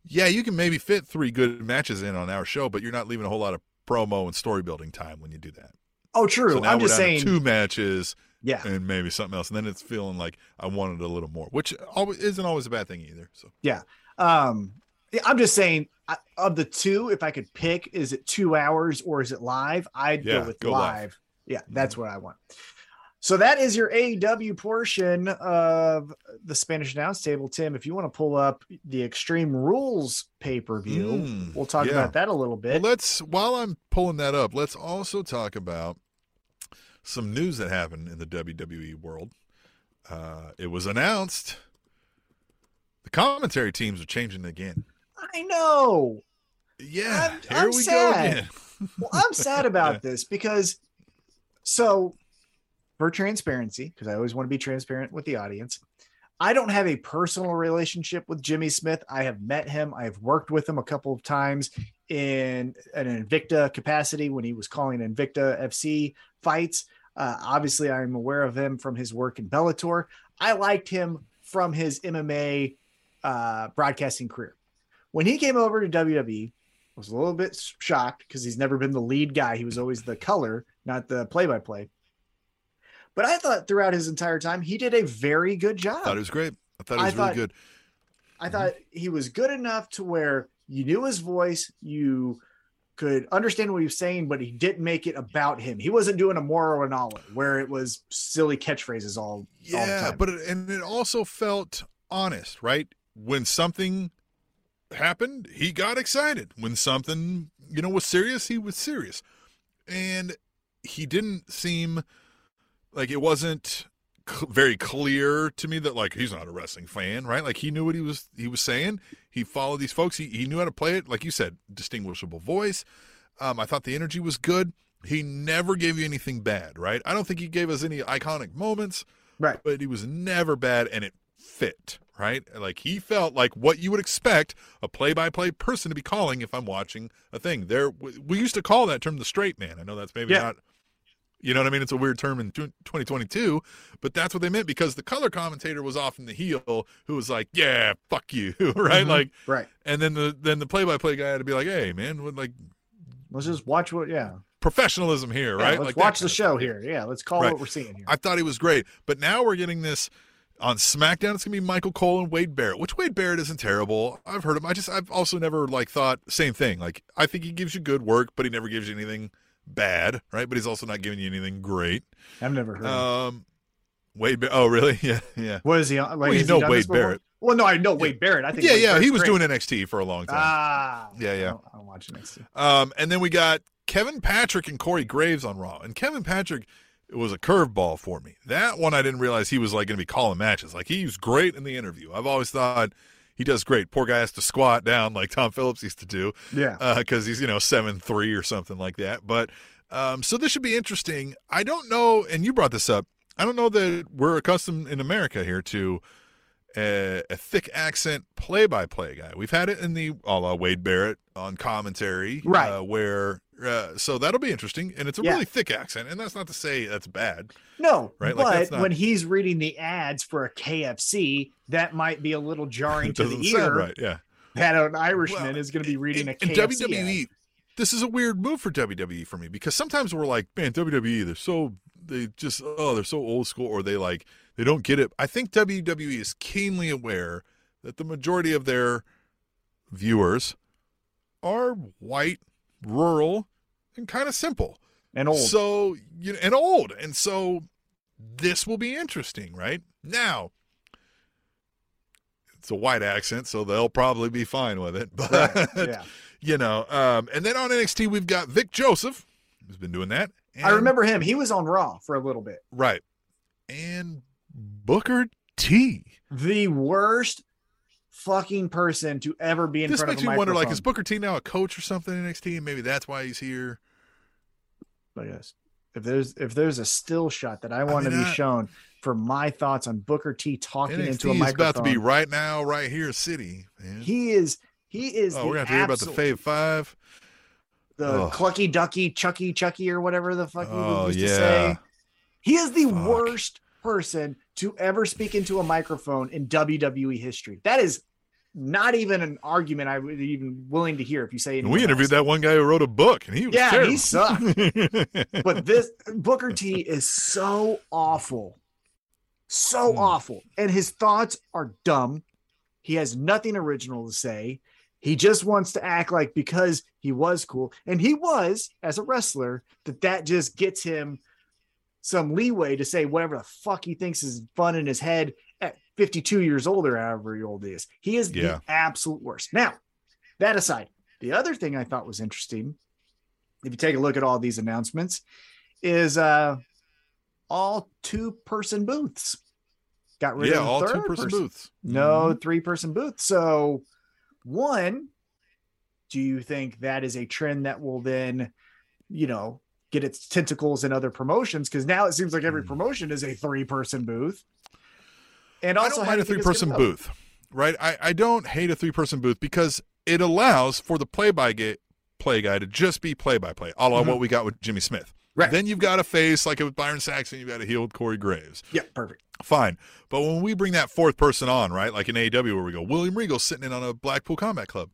yeah you can maybe fit three good matches in on our show but you're not leaving a whole lot of promo and story building time when you do that Oh, true. so I'm just saying. two matches yeah, and maybe something else and then it's feeling like i wanted a little more which always isn't always a bad thing either so um, yeah, I'm just saying I, of the two, if I could pick, is it two hours or is it live? I'd Yeah, go with go live. live. Mm-hmm. Yeah, that's what I want. So that is your AEW portion of the Spanish announce table. Tim, if you want to pull up the Extreme Rules pay per view, Mm, we'll talk yeah. about that a little bit. Well, let's while I'm pulling that up, let's also talk about some news that happened in the WWE world. Uh, it was announced the commentary teams are changing again. I know. Yeah, I'm- here I'm we sad. go again. Well, I'm sad about this because so for transparency, because I always want to be transparent with the audience. I don't have a personal relationship with Jimmy Smith. I have met him. I have worked with him a couple of times in an Invicta capacity when he was calling Invicta FC fights. Uh, obviously, I'm aware of him from his work in Bellator. I liked him from his MMA uh, broadcasting career. When he came over to WWE, I was a little bit shocked because he's never been the lead guy. He was always the color, not the play by play. But I thought throughout his entire time, he did a very good job. I thought it was great. I thought it I was really thought- good. I thought he was good enough to where you knew his voice, you could understand what he was saying, but he didn't make it about him. He wasn't doing a Mauro Ranallo where it was silly catchphrases all, all Yeah, time. but it, and it also felt honest, right? When something happened, he got excited. When something, you know, was serious, he was serious. And he didn't seem like it wasn't cl- very clear to me that like he's not a wrestling fan, right? Like he knew what he was he was saying. He followed these folks. He he knew how to play it, like you said, distinguishable voice. Um, I thought the energy was good. He never gave you anything bad, right? I don't think he gave us any iconic moments right. but he was never bad and it fit right like he felt like what you would expect a play-by-play person to be calling if i'm watching a thing there we used to call that term the straight man i know that's maybe Yeah. not you know what i mean it's a weird term in 2022 but that's what they meant because the color commentator was often the heel who was like yeah fuck you right Mhm. like Right. and then the then the play-by-play guy had to be like hey man what like Let's just watch what, yeah. professionalism here Yeah, right let's like watch the show here. Yeah. Let's call Right. what we're seeing here. I thought he was great. But now we're getting this on SmackDown. It's gonna be Michael Cole and Wade Barrett, which Wade Barrett isn't terrible. I've heard him. I just I've also never like thought same thing. Like I think he gives you good work, but he never gives you anything bad, right? But he's also not giving you anything great. I've never heard. Um, Wade. Bar- oh, really? Yeah, yeah. What is he on? Like, well, you know Wade? Barrett. Well, no, I know Wade Barrett. I think Yeah, Wade yeah. He was great. doing NXT for a long time. Ah. Yeah, yeah. I don't, I don't watch next to. Um, and then we got Kevin Patrick and Corey Graves on Raw. And Kevin Patrick was a curveball for me. That one I didn't realize he was like going to be calling matches. Like he was great in the interview. I've always thought he does great. Poor guy has to squat down like Tom Phillips used to do Yeah. because he's you know seven three or something like that. But um, so this should be interesting. I don't know, and you brought this up. I don't know that we're accustomed in America here to a, a thick accent play-by-play guy. We've had it in the a la Wade Barrett on commentary, Right. Uh, where uh, so that'll be interesting, and it's a Yeah. really thick accent, and that's not to say that's bad. No, Right, like, but not- when he's reading the ads for a KFC, that might be a little jarring to the ear right. Yeah. that an Irishman Well, is going to be reading in, a in KFC. ad. WWE, this is a weird move for WWE for me because sometimes we're like, man, WWE, they're so they just oh they're so old school or they like they don't get it. I think WWE is keenly aware that the majority of their viewers are white, rural, and kind of simple. and old. So you know, and old, and so this will be interesting, right? Now, it's a white accent, so they'll probably be fine with it. But Right, yeah. you know, um, and then on NXT we've got Vic Joseph, who's been doing that. I remember him. He was on Raw for a little bit. right, and Booker T. The worst fucking person to ever be in This front makes of a me wonder, like, is Booker T now a coach or something in NXT, maybe that's why he's here. I guess if there's if there's a still shot that I want mean, to be I- shown for my thoughts on Booker T talking NXT into a microphone, about to be right now, right here, city. Man. he is he is oh, we're gonna hear about the Fave Five. the clucky ducky chucky chucky or whatever the fuck Oh he used yeah. to say. He is the Fuck. worst person to ever speak into a microphone in WWE history. That is not even an argument I would even willing to hear if you say we interviewed that one guy who wrote a book, and he was Yeah, terrible. he sucked. But this Booker T is so awful. So Hmm. awful. And his thoughts are dumb. He has nothing original to say. He just wants to act like because he was cool and he was as a wrestler that that just gets him some leeway to say whatever the fuck he thinks is fun in his head at 52 years old or however old he is. He is Yeah. the absolute worst. Now, that aside, the other thing I thought was interesting, if you take a look at all these announcements, is uh all two person booths. Got rid yeah, of all two person booths. No Mhm. three person booth. So, one, do you think that is a trend that will then, you know, get its tentacles in other promotions? Because now it seems like every Hmm. promotion is a three person booth. And I also, don't mind do a three person booth, right? I, I don't hate a three person booth because it allows for the play by play guy to just be play by play, a la Mhm. what we got with Jimmy Smith. Right. Then you've got a face like it with Byron Saxton, you've got a heel with Corey Graves. Yeah, perfect. Fine. But when we bring that fourth person on, right, like in AEW where we go, William Regal sitting in on a Blackpool Combat Club,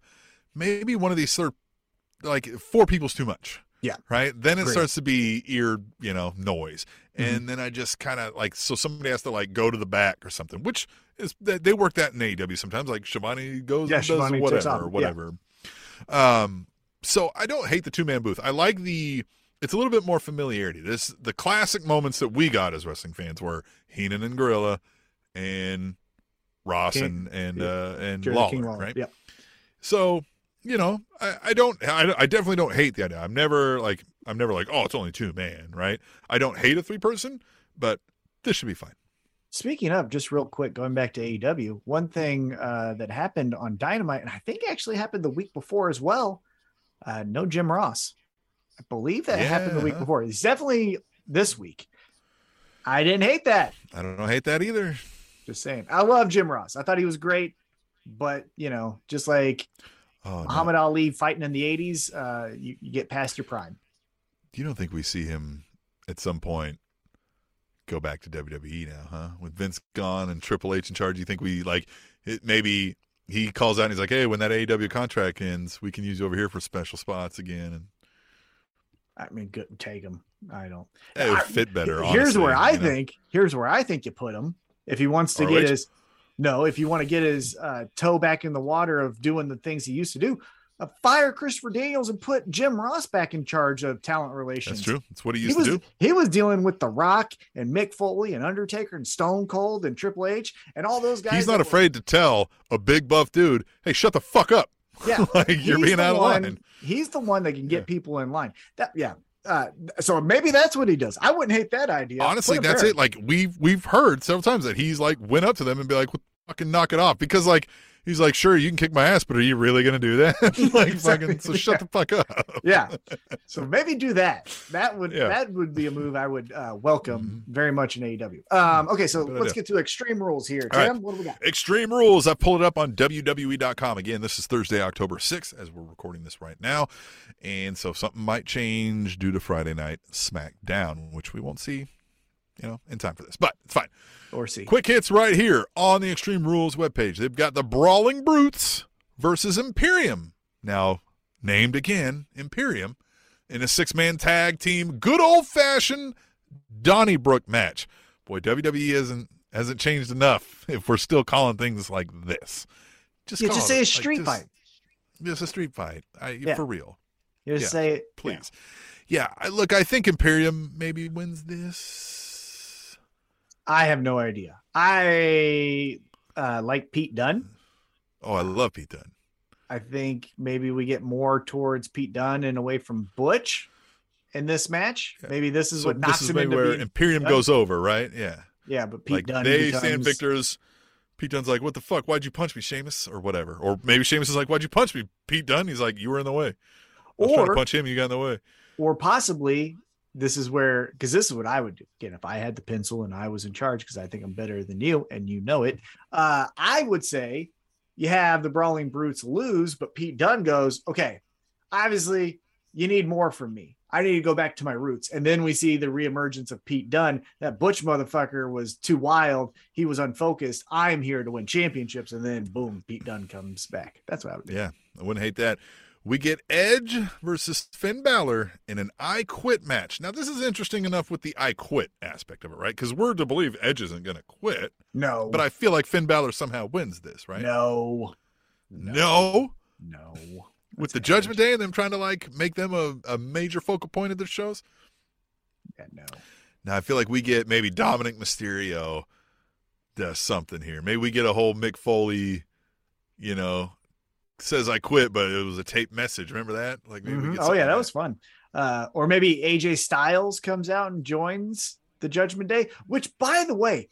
maybe one of these third, like four people's too much. Yeah. Right. Then it Agreed. starts to be ear, you know, noise. Mm-hmm. And then I just kind of like, so somebody has to like go to the back or something, which is, they they work that in AEW sometimes. Like Schiavone goes Yeah, and does Schiavone takes off. whatever, Yeah. whatever. Um, so I don't hate the two man booth. I like the, it's a little bit more familiarity. This the classic moments that we got as wrestling fans were Heenan and Gorilla and Ross King- and and yeah. uh, and Lawler, King Lawler. right? Yeah. So you know, I, I don't, I, I definitely don't hate the idea. I'm never like, I'm never like, oh, it's only two man, right? I don't hate a three person, but this should be fine. Speaking of, just real quick, going back to AEW, one thing uh, that happened on Dynamite, and I think actually happened the week before as well. Uh, no Jim Ross. I believe that happened the week before. It's definitely this week. I didn't hate that. I don't hate that either. Just saying. I love Jim Ross. I thought he was great, but you know, just like Oh, no. Muhammad Ali fighting in the '80s, uh, you, you get past your prime. you don't think we see him at some point go back to WWE now, huh? With Vince gone and Triple H in charge, you think we like it? Maybe he calls out and he's like, "Hey, when that AEW contract ends, we can use you over here for special spots again." And I mean, good take him. I don't. it would fit better. here's honestly, where I know? think. Here's where I think you put him. If he wants to ROH? get his, no, if you want to get his uh, toe back in the water of doing the things he used to do, uh, fire Christopher Daniels and put Jim Ross back in charge of talent relations. That's true. That's what he He used was to do. he was dealing with The Rock and Mick Foley and Undertaker and Stone Cold and Triple H and all those guys. He's not were- afraid to tell a big buff dude, "Hey, shut the fuck up." Yeah, like you're being out of one- line. He's the one that can get Yeah. people in line. That yeah. Uh, so maybe that's what he does. I wouldn't hate that idea. Honestly, that's there. it. Like we've we've heard several times that he's like went up to them and be like, "Fucking knock it off," because like he's like, "Sure, you can kick my ass, but are you really gonna do that?" like Exactly. fucking. So shut the fuck up. yeah so maybe do that that would Yeah. that would be a move i would uh, welcome Mhm. very much in aew um okay so Good let's idea. get to extreme rules here All right. tim what do we got Extreme Rules. I pulled it up on WWE.com. Again, this is Thursday, October 6th, as we're recording this right now. And so something might change due to Friday night SmackDown, which we won't see, you know, in time for this. But it's fine. or see Quick hits right here on the Extreme Rules webpage. They've got the Brawling Brutes versus Imperium. Now, named again, Imperium, in a six man tag team, good old fashioned Donnybrook match. Boy, WWE hasn't hasn't changed enough if we're still calling things like this. Just yeah call just it, say a street just- fight Just a street fight. I, Yeah. For real. you just yeah, say it Please. Yeah. I, look, I think Imperium maybe wins this. I have no idea i uh like pete dunne Oh, I love Pete Dunne. i think maybe we get more towards pete dunne and away from butch in this match Yeah. maybe this is So what knocks this is him maybe where Imperium Dunne. goes over, right? Yeah. yeah but pete like dunne they becomes, stand victors. Pete Dunne's like, "What the fuck? Why'd you punch me, Sheamus?" Or whatever. Or maybe Sheamus is like, "Why'd you punch me, Pete Dunne?" He's like, "You were in the way. I was trying to or punch him. You got in the way." or possibly this is where because this is what I would do again if I had the pencil and I was in charge because I think I'm better than you and you know it. Uh, I would say you have the Brawling Brutes lose, but Pete Dunne goes, okay, obviously you need more from me. I need to go back to my roots. And then we see the reemergence of Pete Dunne. That Butch motherfucker was too wild. He was unfocused. I'm here to win championships. And then boom, Pete Dunne comes back. That's what I would do. Yeah, I wouldn't hate that. We get Edge versus Finn Balor in an I Quit match. Now, this is interesting enough with the I Quit aspect of it, right? Because we're to believe Edge isn't going to quit, No, but I feel like Finn Balor somehow wins this, right? no, No. No. with the That's Judgment Day and them trying to like make them a, a major focal point of their shows. Yeah, no. Now I feel like we get maybe Dominic Mysterio does something here. Maybe we get a whole Mick Foley, you know, says I quit, but it was a tape message. Remember that? Like maybe we Mhm. get Oh yeah, that like was fun. Uh, or maybe AJ Styles comes out and joins the Judgment Day. Which, by the way,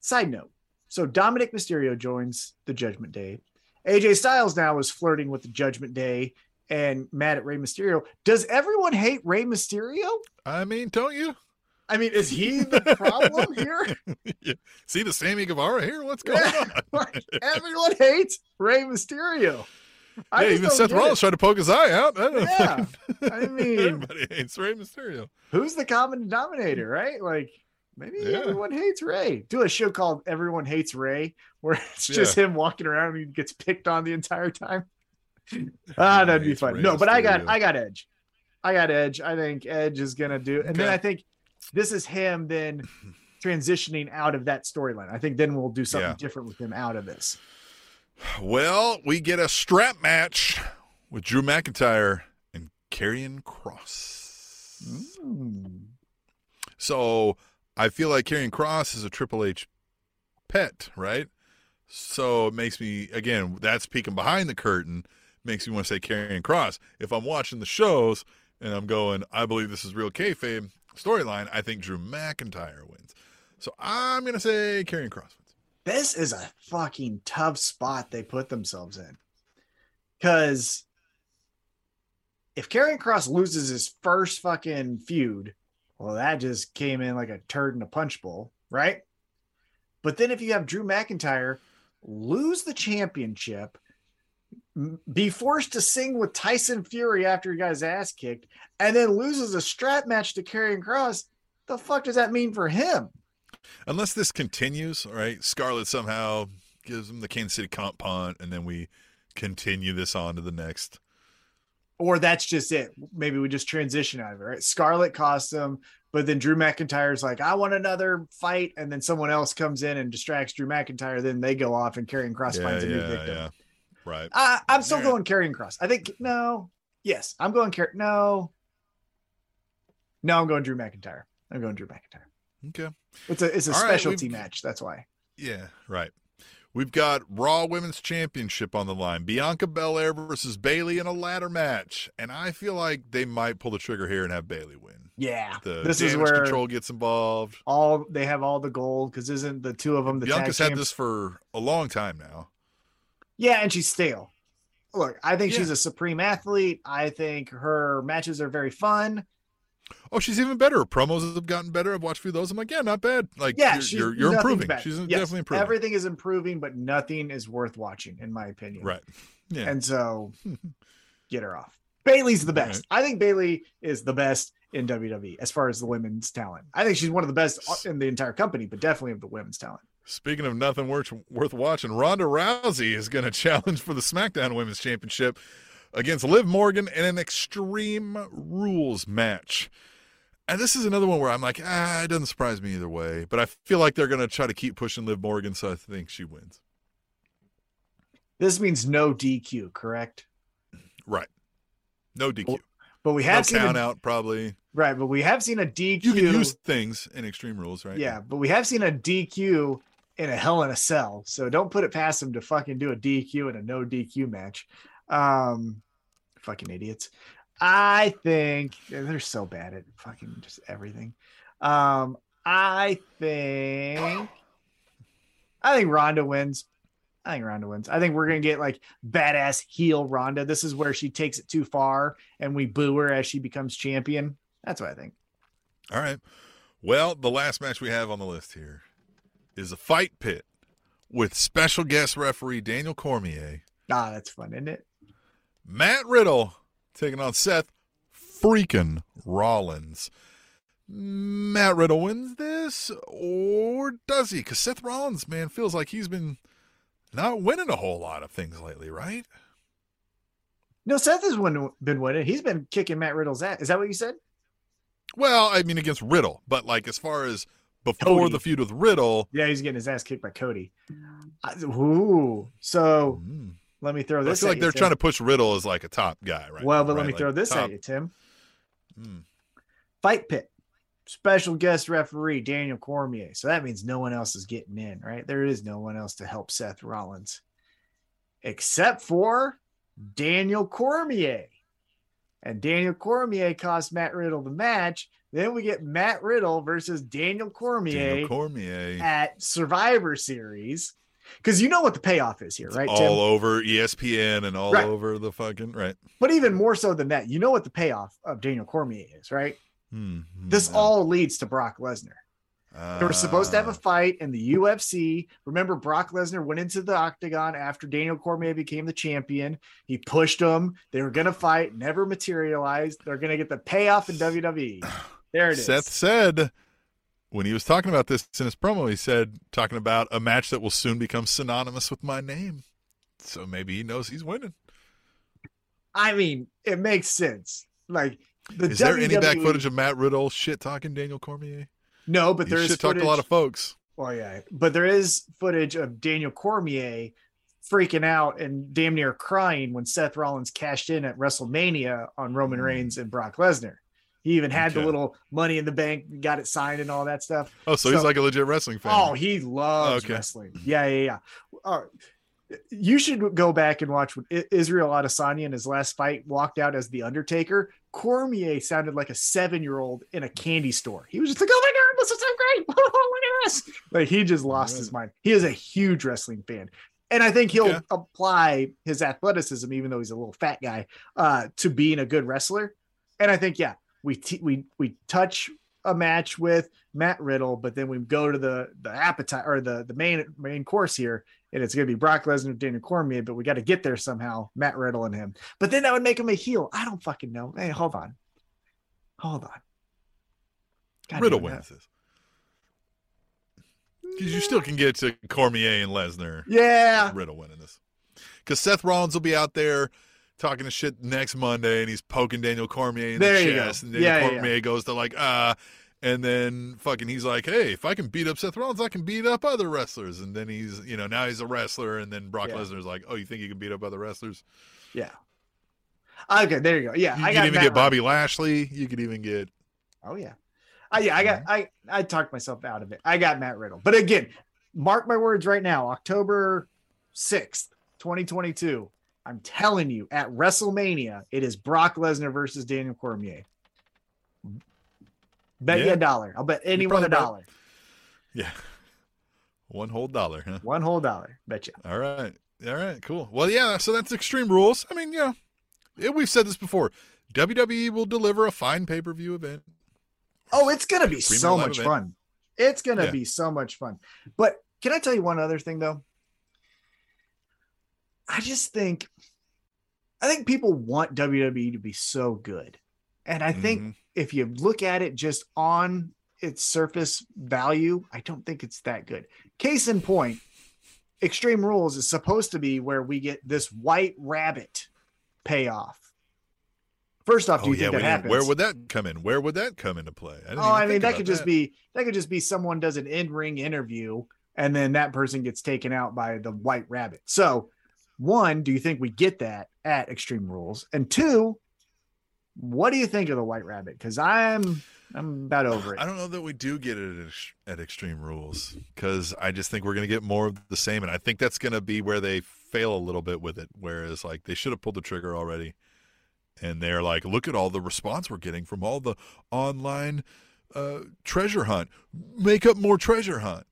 side note. So Dominic Mysterio joins the Judgment Day. AJ Styles now is flirting with the Judgment Day and mad at Rey Mysterio. Does everyone hate Rey Mysterio? I mean, don't you? I mean, is he the problem here? Yeah. See the Sammy Guevara here? What's going Yeah. on? Like, everyone hates Rey Mysterio. I yeah, even Seth Rollins it. tried to poke his eye out. I Yeah. I mean- everybody hates Rey Mysterio. who's the common denominator, right? Like maybe Yeah. everyone hates Ray. Do a show called Everyone Hates Ray, where it's just him walking around and he gets picked on the entire time. ah, that'd be fun. Rey No, but I got I got Edge. I got Edge. I think Edge is gonna do, and then I think this is him then transitioning out of that storyline. I think then we'll do something Yeah. different with him out of this. Well, we get a strap match with Drew McIntyre and Karrion Kross. Mm. So I feel like Karrion Kross is a Triple H pet, right? So it makes me again. That's peeking behind the curtain. Makes me want to say Karrion Kross. If I'm watching the shows and I'm going, I believe this is real kayfabe storyline. I think Drew McIntyre wins. So I'm gonna say Karrion Kross wins. this is a fucking tough spot they put themselves in. Because if Karrion Kross loses his first fucking feud, well, that just came in like a turd in a punch bowl, right? But then if you have Drew McIntyre lose the championship, be forced to sing with Tyson Fury after he got his ass kicked, and then loses a strap match to Karrion Kross, the fuck does that mean for him? Unless this continues, all right? Scarlett somehow gives him the Kansas City comp punt, and then we continue this on to the next. or that's just it. Maybe we just transition out of it. Right? Scarlett costs him, but then Drew McIntyre's like, I want another fight, and then someone else comes in and distracts Drew McIntyre. Then they go off and Karrion Kross yeah, finds a new victim. yeah. Right. I, I'm still Yeah. going Karrion Kross. I think no, yes, I'm going Car. No, no, I'm going Drew McIntyre. I'm going Drew McIntyre. Okay. It's a it's a All right, specialty we've- match. That's why. Yeah, right. We've got Raw Women's Championship on the line. Bianca Belair versus Bayley in a ladder match. And I feel like they might pull the trigger here and have Bayley win. Yeah, The this is where control gets involved. all they have all the gold because isn't the two of them the Bianca's had this for a long time now. Yeah, and she's stale. Look, I think she's a supreme athlete. I think her matches are very fun. Oh, she's even better. Promos have gotten better. I've watched a few of those. I'm like, yeah, not bad. Like, Yeah, you're, she's, you're, you're improving. bad. She's Yes, definitely improving. Everything is improving, but nothing is worth watching, in my opinion. Right. Yeah. And so get her off. Bayley's the All best. I think Bayley is the best in WWE as far as the women's talent. I think she's one of the best in the entire company, but definitely of the women's talent. Speaking of nothing worth, worth watching, Ronda Rousey is going to challenge for the SmackDown Women's Championship against Liv Morgan in an Extreme Rules match. And this is another one where I'm like, ah, it doesn't surprise me either way. But I feel like they're going to try to keep pushing Liv Morgan, so I think she wins. This means no DQ, correct? Right. No DQ. But we No have seen count a, out, probably. right, but we have seen a DQ. You can use things in Extreme Rules, right? Yeah, but we have seen a DQ in a Hell in a Cell, so don't put it past them to fucking do a DQ in a no DQ match. Um, fucking idiots. I think they're so bad at fucking just everything. Um, I think, I think Ronda wins. I think Ronda wins. I think we're gonna get like badass heel Ronda. This is where she takes it too far, and we boo her as she becomes champion. That's what I think. All right. Well, the last match we have on the list here is a fight pit with special guest referee Daniel Cormier, Ah, that's fun, isn't it? Matt Riddle taking on Seth freaking Rollins. Matt Riddle wins this, or does he? Because Seth Rollins, man, feels like he's been not winning a whole lot of things lately, right? No, Seth has win, been winning. He's been kicking Matt Riddle's ass. Is that what you said? Well, I mean, against Riddle, but like as far as before Cody. the feud with Riddle, Yeah, he's getting his ass kicked by Cody. I- Ooh, so mm, let me throw this. I feel at like you, they're Tim. trying to push Riddle as like a top guy, right? Well, now, but let me Like, throw this top- at you, Tim. Mm. Fight Pit, special guest referee Daniel Cormier. So that means no one else is getting in, right? There is no one else to help Seth Rollins, except for Daniel Cormier. And Daniel Cormier cost Matt Riddle the match. Then we get Matt Riddle versus Daniel Cormier Daniel Cormier. at Survivor Series. Because you know what the payoff is here, It's right, all Tim? over ESPN and all Right. over the fucking right. But even more so than that, you know what the payoff of Daniel Cormier is, right? Hmm, This no. all leads to Brock Lesnar. They were supposed to have a Ah, fight in the UFC. Remember, Brock Lesnar went into the octagon after Daniel Cormier became the champion. He pushed him. They were going to fight, never materialized. They're going to get the payoff in WWE. There it is. Seth said when he was talking about this in his promo, he said talking about a match that will soon become synonymous with my name. So maybe he knows he's winning. I mean, it makes sense. Like the Is there any back footage of Matt Riddle shit talking Daniel Cormier? No, but He there is talked footage. a lot of folks. Oh yeah, but there is footage of Daniel Cormier freaking out and damn near crying when Seth Rollins cashed in at WrestleMania on Roman Hmm. Reigns and Brock Lesnar. He even had the little money in the bank, got it signed and all that stuff. Oh, so, he's like a legit wrestling fan. Oh, he loves Okay. wrestling. Yeah, yeah, yeah. Uh, you should go back and watch when Israel Adesanya in his last fight walked out as the Undertaker. Cormier sounded like a seven-year-old in a candy store. He was just like, "Oh my god, this is so great! Look at this!" Like he just lost his mind. He is a huge wrestling fan, and I think he'll Okay. apply his athleticism, even though he's a little fat guy, uh, to being a good wrestler. And I think, yeah, we t- we we touch a match with Matt Riddle, but then we go to the the appetite or the the main main course here, and it's gonna be Brock Lesnar, Daniel Cormier, but we got to get there somehow, Matt Riddle and him. But then that would make him a heel. I don't fucking know. Hey, hold on, hold on. God Riddle wins this. Because you still can get to Cormier and Lesnar. Yeah, Riddle winning this. Because Seth Rollins will be out there talking to shit next Monday, and he's poking Daniel Cormier in There the you go. chest, and Daniel Yeah, yeah, Cormier goes to like ah, and then fucking he's like, hey, if I can beat up Seth Rollins, I can beat up other wrestlers, and then he's you know now he's a wrestler, and then Brock Yeah. Lesnar's like, oh, you think you can beat up other wrestlers? yeah. Okay, there you go. Yeah, You I could got even get. Bobby Lashley. You could even get Oh yeah. I yeah, I got uh-huh. I I talked myself out of it. I got Matt Riddle. But again, mark my words right now, October 6th, 2022. I'm telling you, at WrestleMania, it is Brock Lesnar versus Daniel Cormier. Bet you a dollar. I'll bet anyone a bet. dollar. yeah, one whole dollar, huh? One whole dollar. Bet you. All right. All right. Cool. Well, yeah. So that's Extreme Rules. I mean, yeah, yeah we've said this before. WWE will deliver a fine pay per view event. Oh, it's gonna be Premium so much event. fun. It's gonna Yeah. be so much fun. But can I tell you one other thing though? I just think I think people want WWE to be so good. And I think Mhm. If you look at it just on its surface value, I don't think it's that good. Case in point, Extreme Rules is supposed to be where we get this white rabbit payoff. First off, do Oh you yeah. think that happens? where would that come in? Where would that come into play? didn't Oh, I mean that could just be that could just be someone does an in-ring interview and then that person gets taken out by the white rabbit. So, one, do you think we get that at Extreme Rules? And two, what do you think of the white rabbit? Because I'm I'm about over it. I don't know that we do get it at, at Extreme Rules because I just think we're going to get more of the same, and I think that's going to be where they fail a little bit with it. Whereas, like, they should have pulled the trigger already, and they're like, "Look at all the response we're getting from all the online uh, treasure hunt. Make up more treasure hunt."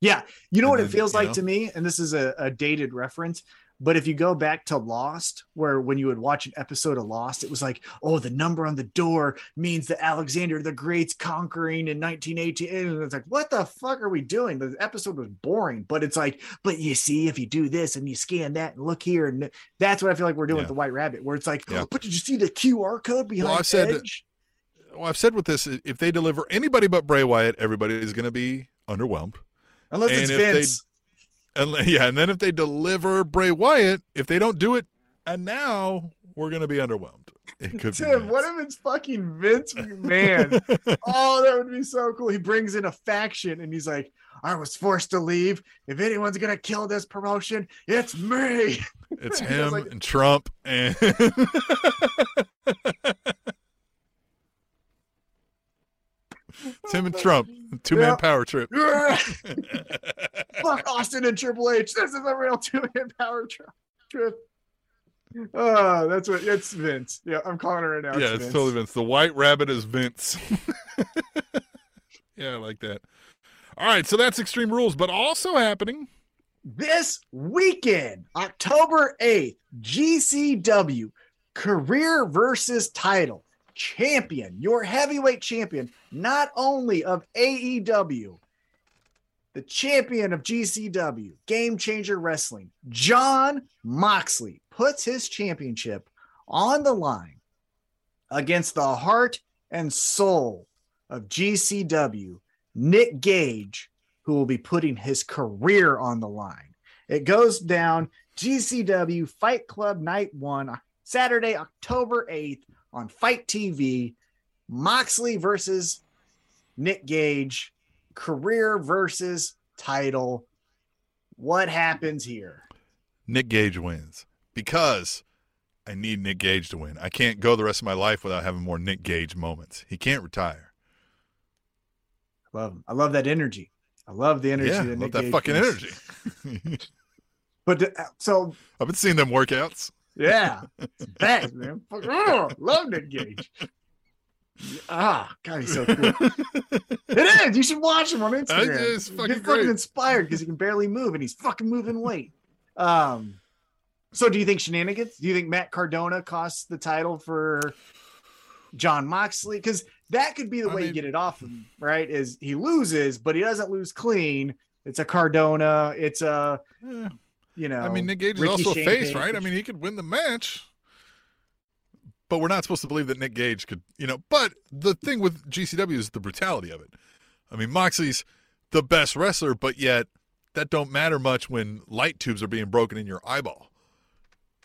Yeah, you know And what it feels like know? to me, and this is a, a dated reference, but if you go back to Lost, where when you would watch an episode of Lost, it was like, oh, the number on the door means that Alexander the Great's conquering in 1918. And it's like, what the fuck are we doing? The episode was boring, but it's like, but you see, if you do this and you scan that and look here, and that's what I feel like we're doing Yeah. with the White Rabbit, where it's like, Yeah. but did you see the QR code behind I've said that- Edge? Well, I've said with this, if they deliver anybody but Bray Wyatt, everybody is going to be underwhelmed. Unless and it's if they- Vince. And yeah, and then if they deliver Bray Wyatt, if they don't do it, and now we're going to be underwhelmed. It could be. Tim, what if it's fucking Vince McMahon? oh, that would be so cool. He brings in a faction and he's like, I was forced to leave. If anyone's gonna kill this promotion, it's me. It's him like- and Trump and it's him and Trump. Two man Yeah. power trip. Fuck Austin and Triple H. This is a real two man power tri- trip. Oh, that's what it's Vince. Yeah, I'm calling her right now. yeah, it's Vince. totally Vince. The white rabbit is Vince. yeah, I like that. All right, so that's Extreme Rules, but also happening. this weekend, October 8th, GCW career versus title champion, your heavyweight champion, not only of AEW, the champion of GCW, Game Changer Wrestling, Jon Moxley puts his championship on the line against the heart and soul of GCW, Nick Gage, who will be putting his career on the line. It goes down GCW Fight Club Night 1, Saturday, October 8th on FITE TV. Moxley versus Nick Gage, career versus title. What happens here? Nick Gage wins because I need Nick Gage to win. I can't go the rest of my life without having more Nick Gage moments. He can't retire. Love him. I love that energy. I love the energy. yeah, that love Nick that Gage fucking brings. energy. But the- so I've been seeing them workouts. Yeah, it's bad, man. Oh, love Nick Gage. Ah, God, he's so cool. it is. You should watch him on Instagram. it's fucking great. fucking inspired because he can barely move and he's fucking moving weight. Um, so do you think shenanigans? Do you think Matt Cardona costs the title for Jon Moxley? Because that could be the I way you get it off of him, right? Is he loses, but he doesn't lose clean. It's a Cardona. It's a Yeah. You know. I mean, Nick Gage is Ricky also a face, Champagne. right? I mean, he could win the match. But we're not supposed to believe that Nick Gage could, you know. But the thing with GCW is the brutality of it. I mean, Moxley's the best wrestler, but yet that don't matter much when light tubes are being broken in your eyeball.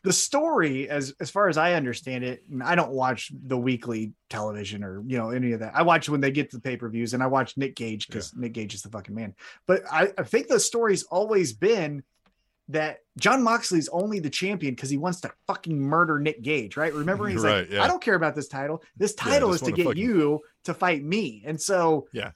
the story as as far as i understand it and i don't watch the weekly television or you know any of that i watch when they get to the pay-per-views and i watch nick gage because nick gage is the fucking man but I, I think the story's always been that jon moxley's only the champion because he wants to fucking murder nick gage right remember he's Right, like yeah. i don't care about this title this title just is to get fucking- you to fight me and so Yeah.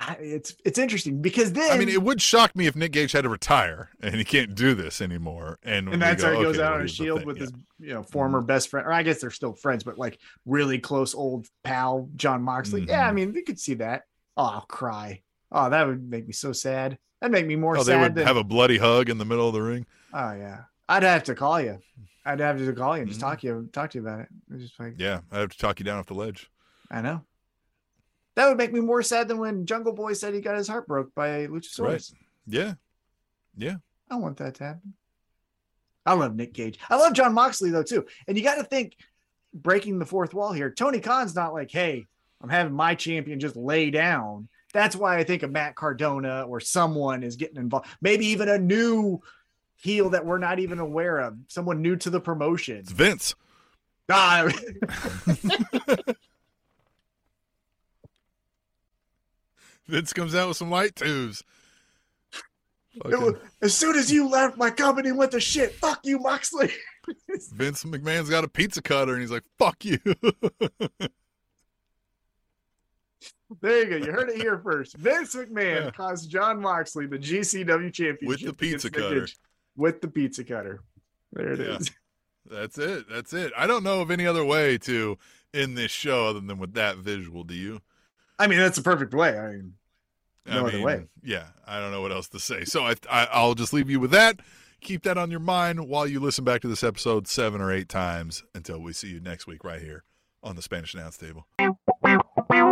I- it's it's interesting because then I mean, it would shock me if Nick Gage had to retire and he can't do this anymore. And, and that's go, how he goes okay, out on a shield with yeah. his you know former best friend or i guess they're still friends but like really close old pal jon moxley yeah i Mhm. mean you could see that oh i'll cry oh that would make me so sad that'd make me more Oh, they sad would than have a bloody hug in the middle of the ring. oh yeah i'd have to call you i'd have to call you and just Mhm. talk to you talk to you about it it's just like Yeah, I'd have to talk you down off the ledge. i know that would make me more sad than when jungle boy said he got his heart broke by luchasaurus Right. Yeah, yeah. I want that to happen. I love Nick Gage. I love Jon Moxley though too. And you got to think breaking the fourth wall here. Tony Khan's not like, "Hey, I'm having my champion just lay down." That's why I think a Matt Cardona or someone is getting involved. Maybe even a new heel that we're not even aware of. Someone new to the promotion. It's Vince. Ah, Vince comes out with some light tubes. was- as soon as you left, my company went to shit. Fuck you, Moxley. Vince McMahon's got a pizza cutter, and he's like, "Fuck you." There you go. You heard it here first. Vince McMahon Yeah. caused Jon Moxley the GCW championship With the pizza cutter. With the pizza cutter. There it is. Yeah. That's it. That's it. I don't know of any other way to end this show other than with that visual. Do you? I mean, that's a perfect way. I mean, No I other way. Yeah, I don't know what else to say. So I, I, I'll just leave you with that. Keep that on your mind while you listen back to this episode seven or eight times until we see you next week right here on the Spanish Announce Table.